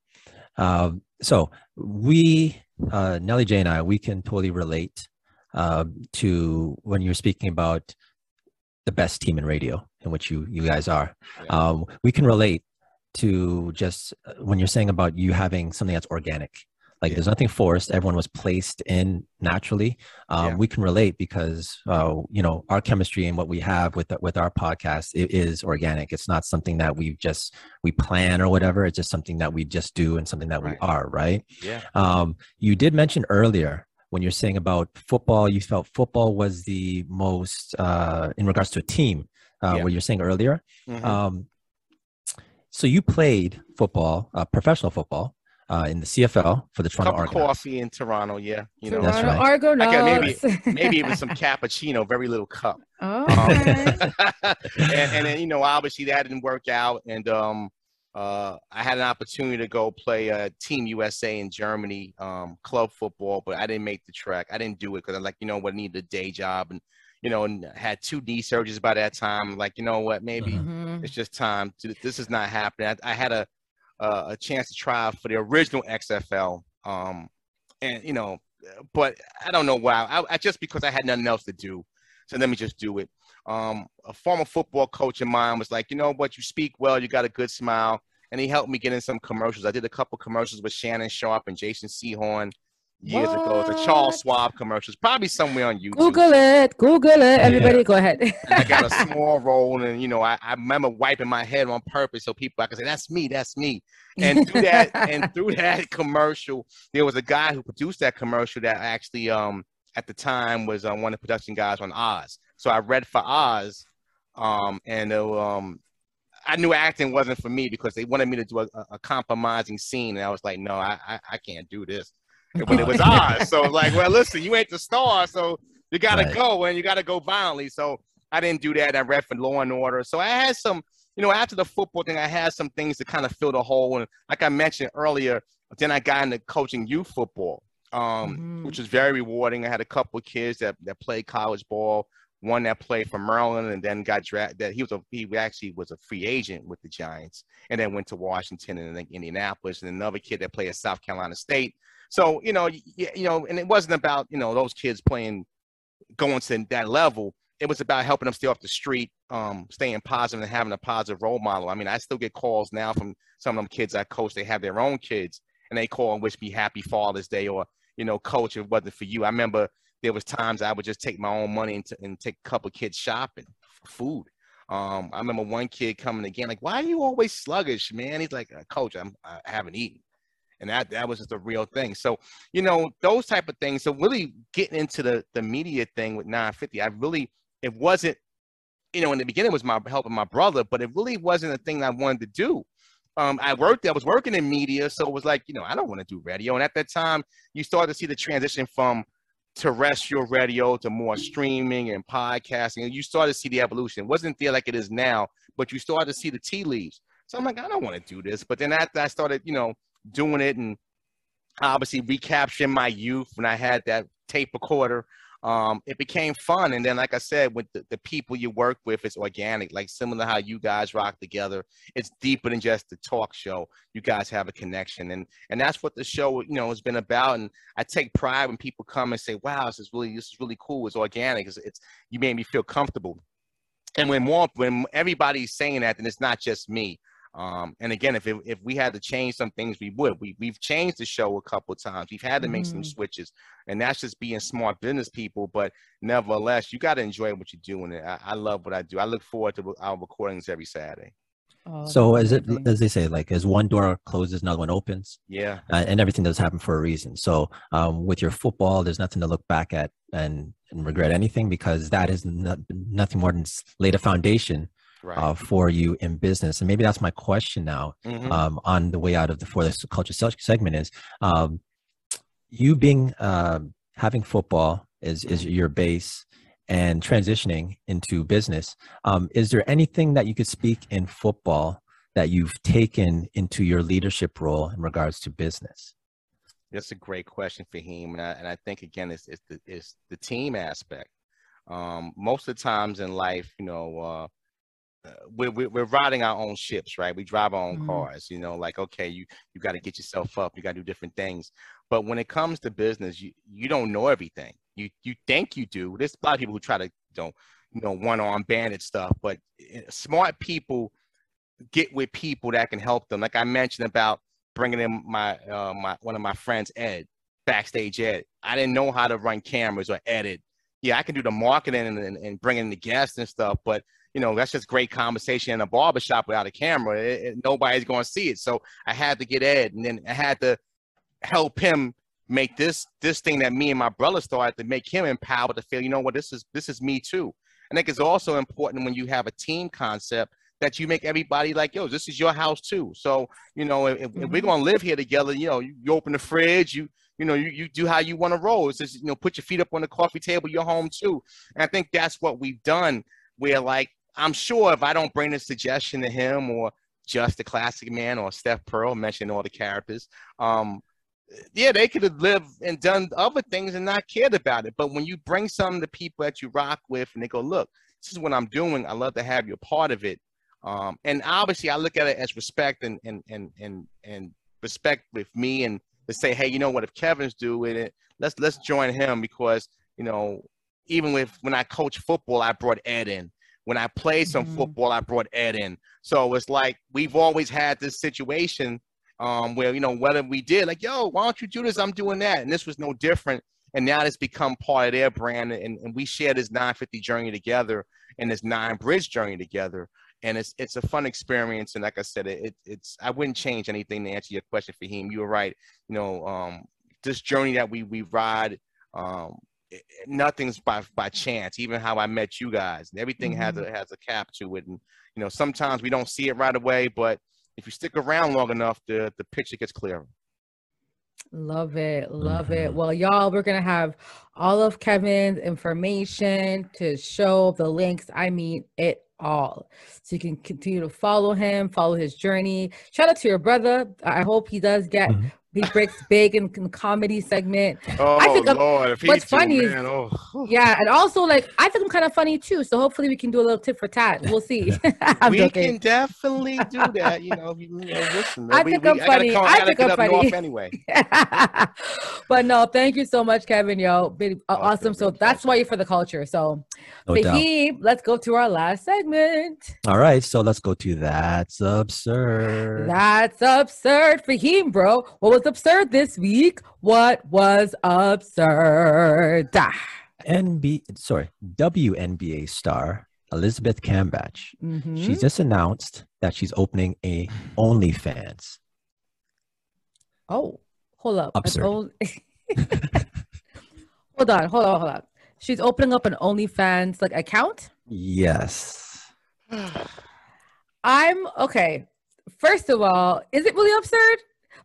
Um, so we, uh, Nelly J and I, we can totally relate uh, to when you're speaking about the best team in radio, in which you you guys are. Yeah. Um, we can relate to just uh, when you're saying about you having something that's organic. Like Yeah. there's nothing forced. Everyone was placed in naturally. Um, Yeah. We can relate because uh, you know our chemistry and what we have with with our podcast it is organic. It's not something that we just we plan or whatever. It's just something that we just do and something that Right. we are. Right. Yeah. Um, you did mention earlier when you're saying about football, you felt football was the most uh, in regards to a team. Uh, Yeah. What you're saying earlier. Mhm. Um, so you played football, uh, professional football, uh, in the CFL for the Toronto Cup of coffee in Toronto. Yeah. You know, That's Toronto right. Argonauts. maybe even some cappuccino, very little cup. Oh, Um, and, and then you know, obviously that didn't work out, and um, uh, I had an opportunity to go play uh, Team USA in Germany, um, club football, but I didn't make the track. I didn't do it because I'm like, you know what, I needed a day job, and you know, and had two knee surgeries by that time. Like, you know what, maybe Mhm. Mhm. it's just time. To, this is not happening. I, I had a uh, a chance to try for the original XFL, um, and you know, but I don't know why. I, I just because I had nothing else to do, so let me just do it. Um, a former football coach of mine was like, you know what, you speak well, you got a good smile, and he helped me get in some commercials. I did a couple commercials with Shannon Sharpe and Jason Sehorn years ago. The What? Charles Schwab commercials, probably somewhere on YouTube. Google it. Google it. Everybody, go ahead. I got a small role, and you know, I, I remember wiping my head on purpose so people I could say, "That's me, that's me." And through that, and through that commercial, there was a guy who produced that commercial that actually, um, at the time was uh, one of the production guys on Oz. So I read for Oz, um, and uh, um, I knew acting wasn't for me because they wanted me to do a, a compromising scene, and I was like, "No, I, I, I can't do this." When it was Oz. So like, well, listen, you ain't the star, so you gotta Right. go and you gotta go violently. So I didn't do that. I read for Law and Order. So I had some, you know, after the football thing, I had some things to kind of fill the hole. And like I mentioned earlier, then I got into coaching youth football, um, Mhm. which was very rewarding. I had a couple of kids that that played college ball. One that played for Maryland and then got drafted. That he was a he actually was a free agent with the Giants, and then went to Washington and then Indianapolis. And another kid that played at South Carolina State. So you know, y- y- you know, and it wasn't about you know those kids playing, going to that level. It was about helping them stay off the street, um, staying positive and having a positive role model. I mean, I still get calls now from some of them kids I coach. They have their own kids, and they call and wish me happy Father's Day, or you know, coach, it wasn't for you. I remember there was times I would just take my own money and, t- and take a couple kids shopping for food. Um, I remember one kid coming again, like, "Why are you always sluggish, man?" He's like, "Uh, "Coach, I'm I haven't eaten," and that that was just a real thing. So you know those type of things. So really getting into the the media thing with 950, I really it wasn't, you know, in the beginning was my helping my brother, but it really wasn't a thing I wanted to do. Um, I worked, I was working in media, so it was like, you know, I don't want to do radio. And at that time, you started to see the transition from terrestrial radio to more streaming and podcasting. And you started to see the evolution. It wasn't there like it is now, but you started to see the tea leaves. So I'm like, I don't want to do this. But then after I started, you know, doing it and obviously recapturing my youth when I had that tape recorder, um, it became fun. And then, like I said, with the, the people you work with, it's organic, like similar to how you guys rock together. It's deeper than just the talk show. You guys have a connection. And and that's what the show, you know, has been about. And I take pride when people come and say, wow, this is really, this is really cool. It's organic. It's, it's you made me feel comfortable. And when more, when everybody's saying that, then it's not just me. Um, and again, if it, if we had to change some things, we would. We we've changed the show a couple of times. We've had to make some Mhm. switches, and that's just being smart business people. But nevertheless, you got to enjoy what you're doing. I, I love what I do. I look forward to our recordings every Saturday. Oh, So that's is it as they say, like as one door closes, another one opens, Yeah, uh, and everything does happen for a reason. So um, with your football, there's nothing to look back at and, and regret anything because that is not, nothing more than laid a foundation right. uh, for you in business. And maybe that's my question now Mhm. um, on the way out of the for this culture segment is um, you being um having football is is your base and transitioning into business. Um, is there anything that you could speak in football that you've taken into your leadership role in regards to business? That's a great question, Fahim, and I, and I think again, it's, it's the it's the team aspect. Um, most of the times in life, you know, uh, uh we're, we're riding our own ships, right? We drive our own mm-hmm. cars, you know, like, okay, you, you got to get yourself up, you got to do different things. But when it comes to business, you, you don't know everything. You, you think you do. There's a lot of people who try to, don't, you know, one arm bandit stuff, but eh, smart people get with people that can help them. Like I mentioned about bringing in my, uh, my, one of my friends, Ed, backstage Ed. I didn't know how to run cameras or edit yeah, I can do the marketing and, and, and bringing the guests and stuff, but you know, that's just great conversation in a barbershop without a camera. It, it, nobody's going to see it. So I had to get Ed and then I had to help him make this this thing that me and my brother started to make him empowered to feel, you know what, this is this is me too. I think it's also important when you have a team concept that you make everybody like, yo, this is your house too. So, you know, if, mm-hmm. if we're gonna live here together, you know, you, you open the fridge, you you know, you, you do how you want to roll. It's just, you know, put your feet up on the coffee table, you're home too. And I think that's what we've done where like, I'm sure if I don't bring a suggestion to him or just a classic man or Steph Pearl, mentioning all the characters, um, yeah, they could have lived and done other things and not cared about it. But when you bring some of the people that you rock with and they go, look, this is what I'm doing. I love to have you a part of it. Um, and obviously I look at it as respect and, and, and, and, and respect with me and to say, hey, you know what? If Kevin's doing it, let's let's join him because you know, even with when I coach football, I brought Ed in. When I played some mm-hmm. football, I brought Ed in. So it's like we've always had this situation um, where you know whether we did like, yo, why don't you do this? I'm doing that, and this was no different. And now it's become part of their brand, and, and we share this 950 journey together and this nine bridge journey together and it's it's a fun experience. And like I said, it, it's I wouldn't change anything to answer your question, Fahim. You were right. You know, um, this journey that we we ride, um, it, nothing's by by chance. Even how I met you guys, and everything mm-hmm. has a has a cap to it. And you know, sometimes we don't see it right away, but if you stick around long enough, the the picture gets clearer. Love it. Love it. Mm-hmm. Well, y'all, we're going to have all of Kevin's information to show the links. I mean, it all. So you can continue to follow him, follow his journey. Shout out to your brother. I hope he does get mm-hmm he breaks big in, in comedy segment. Oh I think Lord, what's funny is, oh. yeah, and also like I think I'm kind of funny too. So hopefully we can do a little tip for tat. We'll see. we joking. can definitely do that. You know, you know listen. I think we, I'm funny. I, I think I'm funny. Anyway. but no, thank you so much, Kevin. Yo, been uh, awesome. So that's why you're for the culture. So, no Fahim, let's go to our last segment. All right, so let's go to that's absurd. That's absurd, Fahim, bro. What was absurd this week? What was absurd? NB sorry, WNBA star Elizabeth Cambage. Mm-hmm. She's just announced that she's opening a OnlyFans. Oh, hold up. Absurd. hold on, hold on, hold on. She's opening up an OnlyFans like account? Yes. I'm okay. First of all, is it really absurd?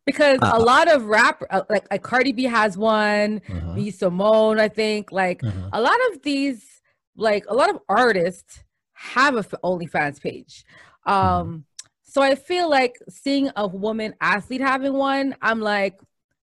Because uh, a lot of rap uh, like, like Cardi B has one, uh-huh. B Simone, I think. Like uh-huh. a lot of these, like a lot of artists have a OnlyFans page. Um, uh-huh. so I feel like seeing a woman athlete having one, I'm like,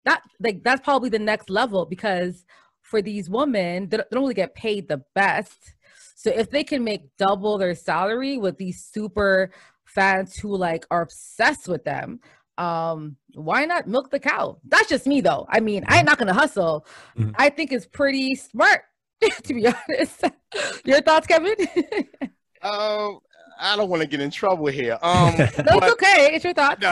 that like that's probably the next level because for these women, they don't really get paid the best. So if they can make double their salary with these super fans who like are obsessed with them, um why not milk the cow that's just me though i mean i'm not gonna hustle mm-hmm. i think it's pretty smart to be honest your thoughts kevin um I don't want to get in trouble here. Um, That's but, okay. It's your thoughts. no,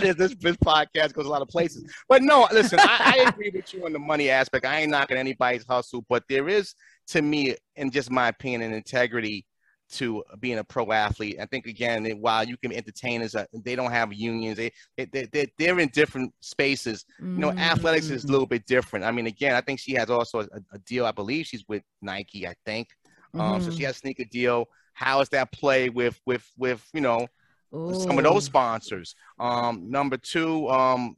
this, this, this podcast goes a lot of places. But no, listen, I, I agree with you on the money aspect. I ain't knocking anybody's hustle, but there is, to me, in just my opinion, an integrity to being a pro athlete. I think again, while you can entertain as a, they don't have unions. They, they, they they're in different spaces. Mm-hmm. You know, athletics is a little bit different. I mean, again, I think she has also a, a deal. I believe she's with Nike. I think. Mm-hmm. Um, so she mm-hmm. has a sneaker deal. How is that play with with with you know Ooh. some of those sponsors? Um, number two, um,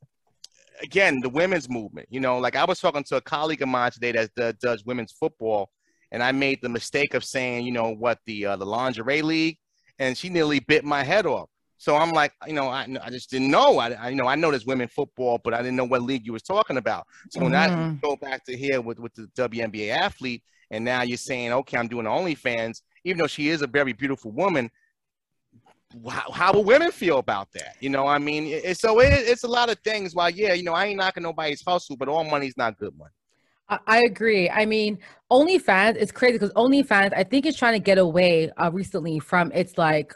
again, the women's movement. You know, like I was talking to a colleague of mine today that does women's football and I made the mistake of saying, you know, what the uh, the lingerie league, and she nearly bit my head off. So I'm like, you know, I, I just didn't know. I, I you know I know there's women football, but I didn't know what league you was talking about. So mm-hmm. when I mm-hmm. go back to here with with the WNBA athlete, and now you're saying, okay, I'm doing OnlyFans, even though she is a very beautiful woman. How, how will women feel about that? You know, I mean, it, so it, it's a lot of things. While yeah, you know, I ain't knocking nobody's hustle, but all money's not good money. I agree. I mean, OnlyFans is crazy because OnlyFans, I think, is trying to get away uh, recently from its like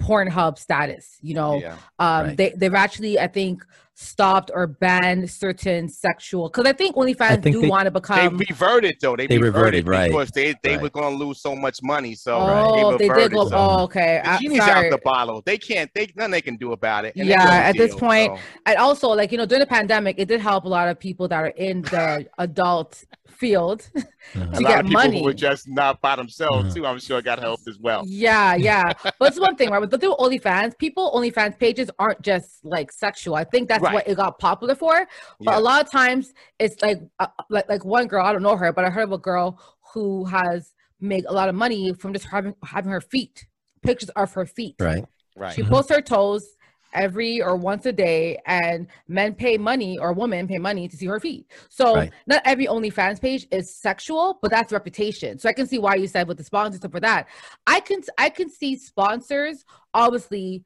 Pornhub status. You know, yeah, um, right. they they've actually, I think, stopped or banned certain sexual because I think OnlyFans do want to become. They reverted though. They, they reverted, right? Because they they right. were going to lose so much money. So oh, they, they did go. So. Oh, okay. The genie's out the bottle. They can't. They nothing they can do about it. Yeah, at deal, this point, so. and also like you know during the pandemic, it did help a lot of people that are in the adult field uh-huh. to get money. Who were just not by themselves uh-huh. too. I'm sure got help as well. Yeah, yeah. but it's one thing, right? But the through OnlyFans, people OnlyFans pages aren't just like sexual. I think that's right. what it got popular for. But yeah. a lot of times, it's like uh, like like one girl. I don't know her, but I heard of a girl who has made a lot of money from just having having her feet pictures of her feet. Right. Right. She mm-hmm. posts her toes every or once a day and men pay money or women pay money to see her feet. So right. not every onlyfans page is sexual but that's reputation. So i can see why you said with the sponsors for that. I can i can see sponsors obviously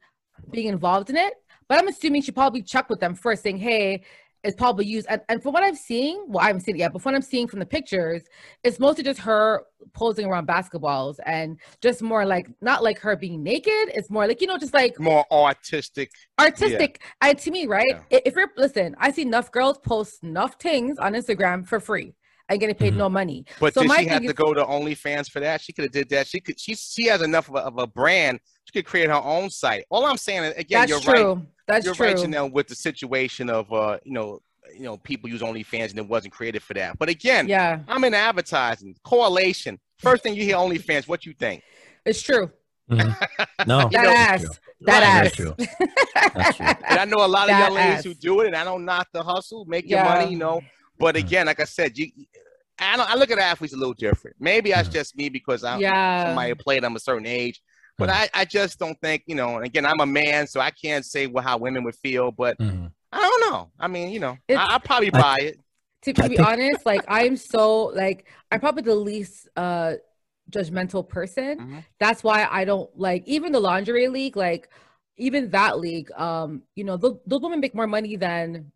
being involved in it but i'm assuming she probably checked with them first saying hey is probably used. And, and from what I'm seeing, well, I haven't seen it yet, but from what I'm seeing from the pictures, it's mostly just her posing around basketballs and just more like not like her being naked. It's more like you know, just like more artistic. Artistic. Yeah. I to me, right? Yeah. If you're listen, I see enough girls post enough things on Instagram for free and getting paid mm-hmm. no money. But so did she have to go to OnlyFans for that? She could have did that. She could. She she has enough of a, of a brand. She could create her own site. All I'm saying again, That's you're true. right. That's you're true. right, Janelle, with the situation of uh, you know, you know, people use OnlyFans and it wasn't created for that. But again, yeah, I'm in advertising correlation. First thing you hear OnlyFans, what you think? It's true. Mm-hmm. No, that ass. That right. ass. True. That's true. And I know a lot of young ladies ass. who do it, and I don't knock the hustle, make your money, you know. But mm. again, like I said, you I don't I look at athletes a little different. Maybe that's mm. just me because I'm yeah. somebody played I'm a certain age. But mm-hmm. I, I just don't think, you know, again, I'm a man, so I can't say well, how women would feel, but mm-hmm. I don't know. I mean, you know, I, will probably buy I, it. To, to be honest, like I'm so like I'm probably the least uh judgmental person. Mm-hmm. That's why I don't like even the lingerie league, like even that league, um, you know, those, those women make more money than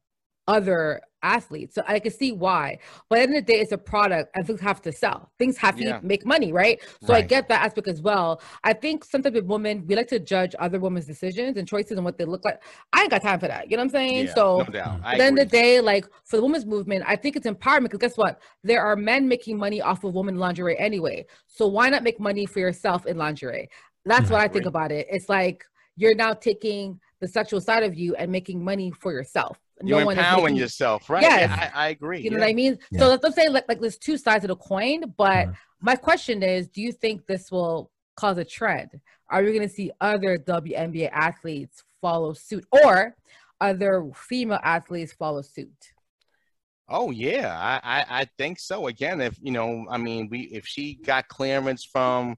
other athletes. So I can see why. But at the end of the day, it's a product and things have to sell. Things have to yeah. make money, right? So right. I get that aspect as well. I think sometimes with women, we like to judge other women's decisions and choices and what they look like. I ain't got time for that. You know what I'm saying? Yeah, so no at the end of the day, like for the women's movement, I think it's empowerment because guess what? There are men making money off of women lingerie anyway. So why not make money for yourself in lingerie? That's what I, I think about it. It's like you're now taking the sexual side of you and making money for yourself you're no empowering making, yourself, right? Yes. Yeah, I, I, agree. You know what I mean? Yeah. So let's, let's say like, like there's two sides of the coin, but mm-hmm. my question is, do you think this will cause a trend? Are we going to see other WNBA athletes follow suit, or other female athletes follow suit? Oh yeah, I, I, I think so. Again, if you know, I mean, we if she got clearance from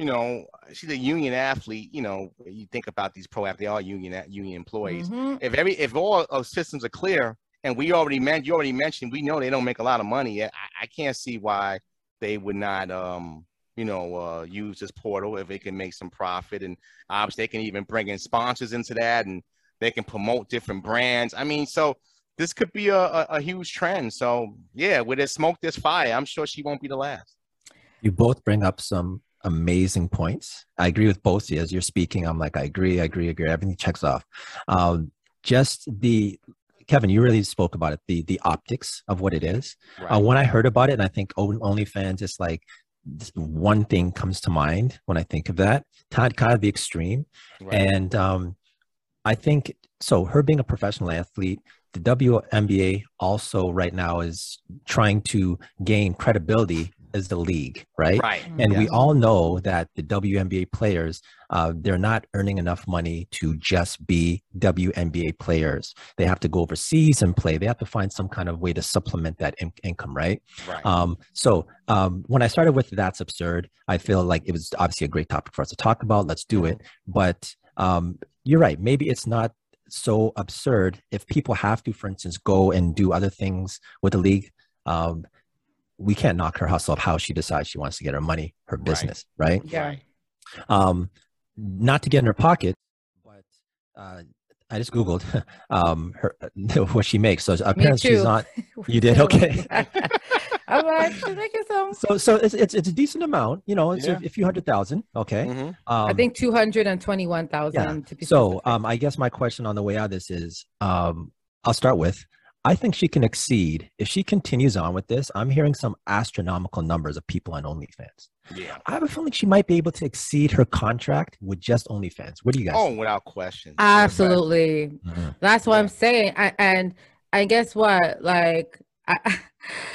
you know, she's a union athlete. You know, you think about these pro athletes, they are union union employees. Mm-hmm. If every if all of systems are clear, and we already meant you already mentioned, we know they don't make a lot of money. I, I can't see why they would not, um, you know, uh, use this portal if they can make some profit, and obviously they can even bring in sponsors into that, and they can promote different brands. I mean, so this could be a, a, a huge trend. So yeah, with this smoke, this fire, I'm sure she won't be the last. You both bring up some amazing points. I agree with both you as you're speaking. I'm like, I agree, I agree, I agree. Everything checks off. Um, just the Kevin, you really spoke about it. The the optics of what it is. Uh, right. Uh, when I heard about it, and I think OnlyFans is like one thing comes to mind when I think of that. Todd kind of the extreme, right. and um, I think so. Her being a professional athlete, the WNBA also right now is trying to gain credibility as the league, right? Right. And yes. we all know that the WNBA players, uh, they're not earning enough money to just be WNBA players. They have to go overseas and play. They have to find some kind of way to supplement that in- income, right? Right. Um, so um, when I started with that's absurd, I feel like it was obviously a great topic for us to talk about. Let's do it. Mm-hmm. But um, you're right. Maybe it's not so absurd if people have to, for instance, go and do other things with the league. Um, we can't knock her hustle of how she decides she wants to get her money, her business, right? Yeah. Um, not to get in her pocket, but uh, I just googled um her what she makes. So apparently she's too. not. You did? Okay. I'm like, she's making some. So so it's it's, it's a decent amount. You know, it's Yeah. a, a few hundred thousand. Okay. Mhm. Um, I think two hundred and twenty-one thousand. to be So, um, I guess my question on the way out of this is, um, I'll start with, I think she can exceed if she continues on with this. I'm hearing some astronomical numbers of people on OnlyFans. Yeah. I have a feeling she might be able to exceed her contract with just OnlyFans. What do you guys? Oh, think? without question. absolutely. Mhm. That's what Yeah. I'm saying. I, and I guess what? Like, I,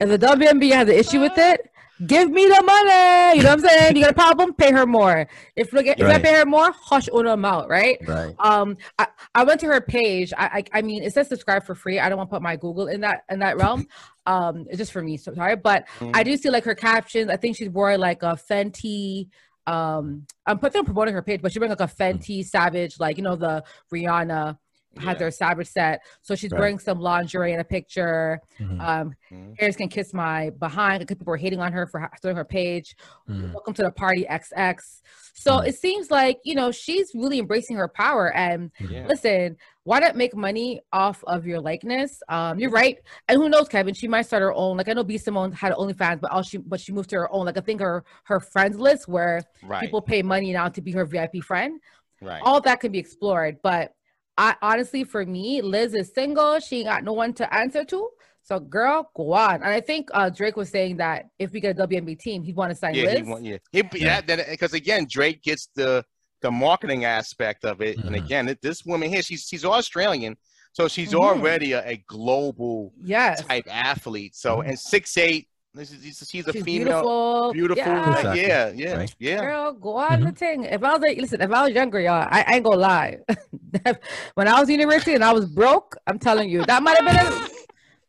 if the WNBA has an issue with it, give me the money. You know what I'm saying? You got a problem? Pay her more. If get, if I pay her more, hush on them out, right? Right. Um, I, I went to her page. I, I I mean, it says subscribe for free. I don't want to put my Google in that in that realm. Um, it's just for me. So sorry, but Mhm. I do see like her captions. I think she's wore like a Fenty. Um, I'm putting promoting her page, but she wearing like a Fenty Savage, like you know the Rihanna Yeah. had their Savage set. So she's Right. wearing some lingerie in a picture. Mhm. Um, Mhm. Harris can kiss my behind. Like, People were hating on her for ha- starting her page. Mhm. Welcome to the party, XX. So Mm. it seems like you know she's really embracing her power. And Yeah. listen, why not make money off of your likeness? Um, you're right. And who knows, Kevin? She might start her own. Like I know B Simone had OnlyFans, but all she but she moved to her own. Like I think her her friends list where Right. people pay money now to be her VIP friend. right. All that can be explored. But I honestly, for me, Liz is single. She ain't got no one to answer to. So, girl, go on. And I think uh, Drake was saying that if we get a WNBA team, he'd want to sign yeah, Liz. he want, yeah. He, Yeah. yeah. Because again, Drake gets the the marketing aspect of it, and Mhm. again, this woman here, she's she's Australian, so she's Mhm. already a, a global yes. type athlete. So Mhm. and six eight, this is she's, she's a She's female, beautiful. beautiful. Yeah. Exactly. yeah, yeah, Right. yeah. Girl, go on Mhm. the thing. If I was like, listen, if I was younger, y'all, I, I ain't gonna lie. when I was in university and I was broke, I'm telling you, that might have been a,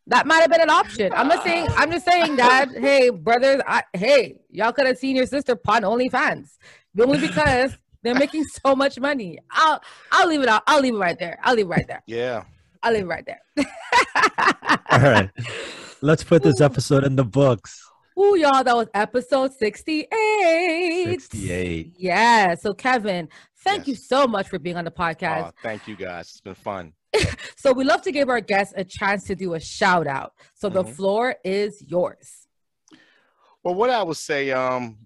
that might have been an option. I'm not saying, I'm just saying that, hey, brothers, I, hey, y'all could have seen your sister pawn OnlyFans. Only because they're making so much money. I'll I'll leave it out. I'll leave it right there. I'll leave it right there. Yeah. I'll leave it right there. All right. Let's put this episode in the books. Ooh, y'all, that was episode 68. 68. Yeah. So, Kevin, thank you so much for being on the podcast. Oh, thank you guys. It's been fun. So, we love to give our guests a chance to do a shout out. So, the Mhm. floor is yours. Well, what I would say, um,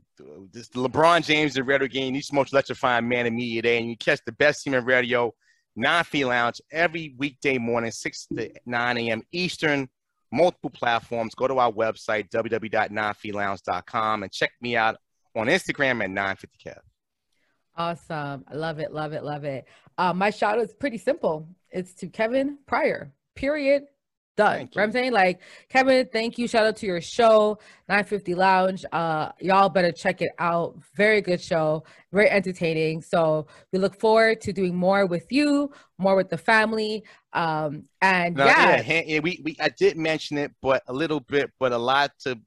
this LeBron James, the radio game, he's the most electrifying man in media today, and you catch the best team in radio, 950 Lounge, every weekday morning, 6 to 9 a.m. Eastern, multiple platforms. Go to our website, www.950lounge.com, and check me out on Instagram at 950kev. Awesome. I love it. Love it. Love it. Uh, my shout is pretty simple it's to Kevin Pryor, period. Done. Thank Right? I'm saying, like, Kevin, thank you. Shout out to your show, 950 Lounge. Uh, y'all better check it out. Very good show, very entertaining. So we look forward to doing more with you, more with the family. Um, and Now, yeah, yeah, yeah, we, we I did mention it, but a little bit, but a lot to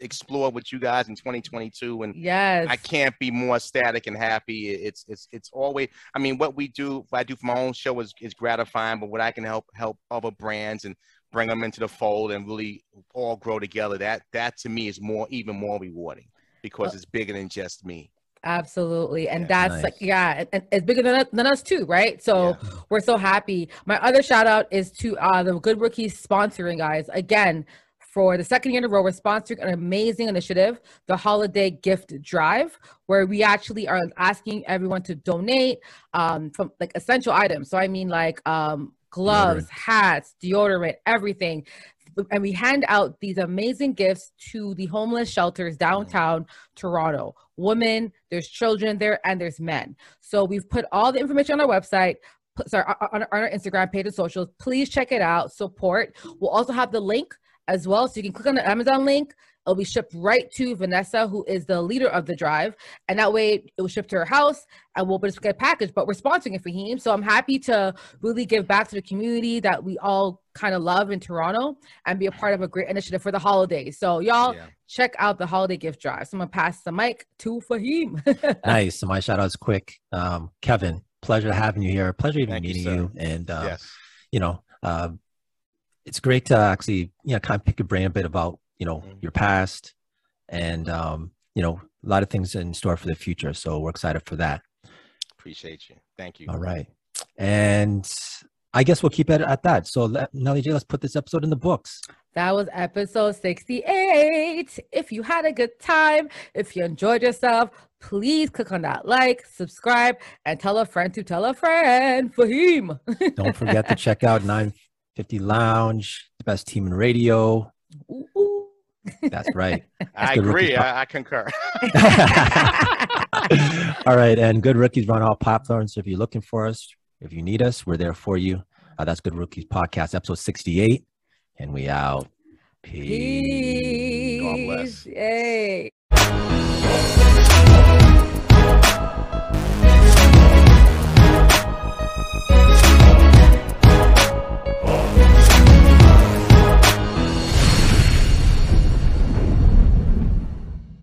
explore with you guys in 2022, and yes, I can't be more ecstatic and happy. It's it's it's always. I mean, what we do, what I do for my own show is is gratifying, but what I can help help other brands and bring them into the fold and really all grow together. That that to me is more even more rewarding because it's bigger than just me. Absolutely. And Yeah. that's Nice. like, yeah, and, and it's bigger than, us- than us too, right? So Yeah. we're so happy. My other shout out is to uh, the Good Rookies sponsoring, guys. Again, for the second year in a row, we're sponsoring an amazing initiative, the Holiday Gift Drive, where we actually are asking everyone to donate um, from like essential items. So I mean, like um, gloves, Deodorant. hats, deodorant, everything. And we hand out these amazing gifts to the homeless shelters downtown Toronto. Women, there's children there, and there's men. So we've put all the information on our website. Sorry, on on our Instagram page and socials. Please check it out. Support. We'll also have the link as well, so you can click on the Amazon link. It'll be shipped right to Vanessa, who is the leader of the drive, and that way it will ship to her house, and we'll just get packaged. But we're sponsoring it for him, so I'm happy to really give back to the community that we all kind of love in Toronto and be a part of a great initiative for the holidays. So y'all Yeah. check out the holiday gift drive. So I'm gonna pass the mic to Fahim. Nice. So my shout out is quick. Um, Kevin, pleasure having you here. Pleasure even Thank meeting sir. you. And uh, yes. you know, uh, it's great to actually, you know, kind of pick your brain a bit about, you know, Mhm. your past and, um, you know, a lot of things in store for the future. So we're excited for that. Appreciate you. Thank you. All right. And I guess we'll keep it at that. So let, Nelly J, let's put this episode in the books. That was episode 68. If you had a good time, if you enjoyed yourself, please click on that like, subscribe, and tell a friend to tell a friend. Fahim. Don't forget to check out 950 Lounge, the best team in radio. Ooh, ooh. That's right. I agree. I, I concur. all right. And Good Rookies run all platforms. If you're looking for us, if you need us, we're there for you. Uh, that's Good Rookies Podcast, episode 68. And we out. Peace. God bless. Peace. Yay.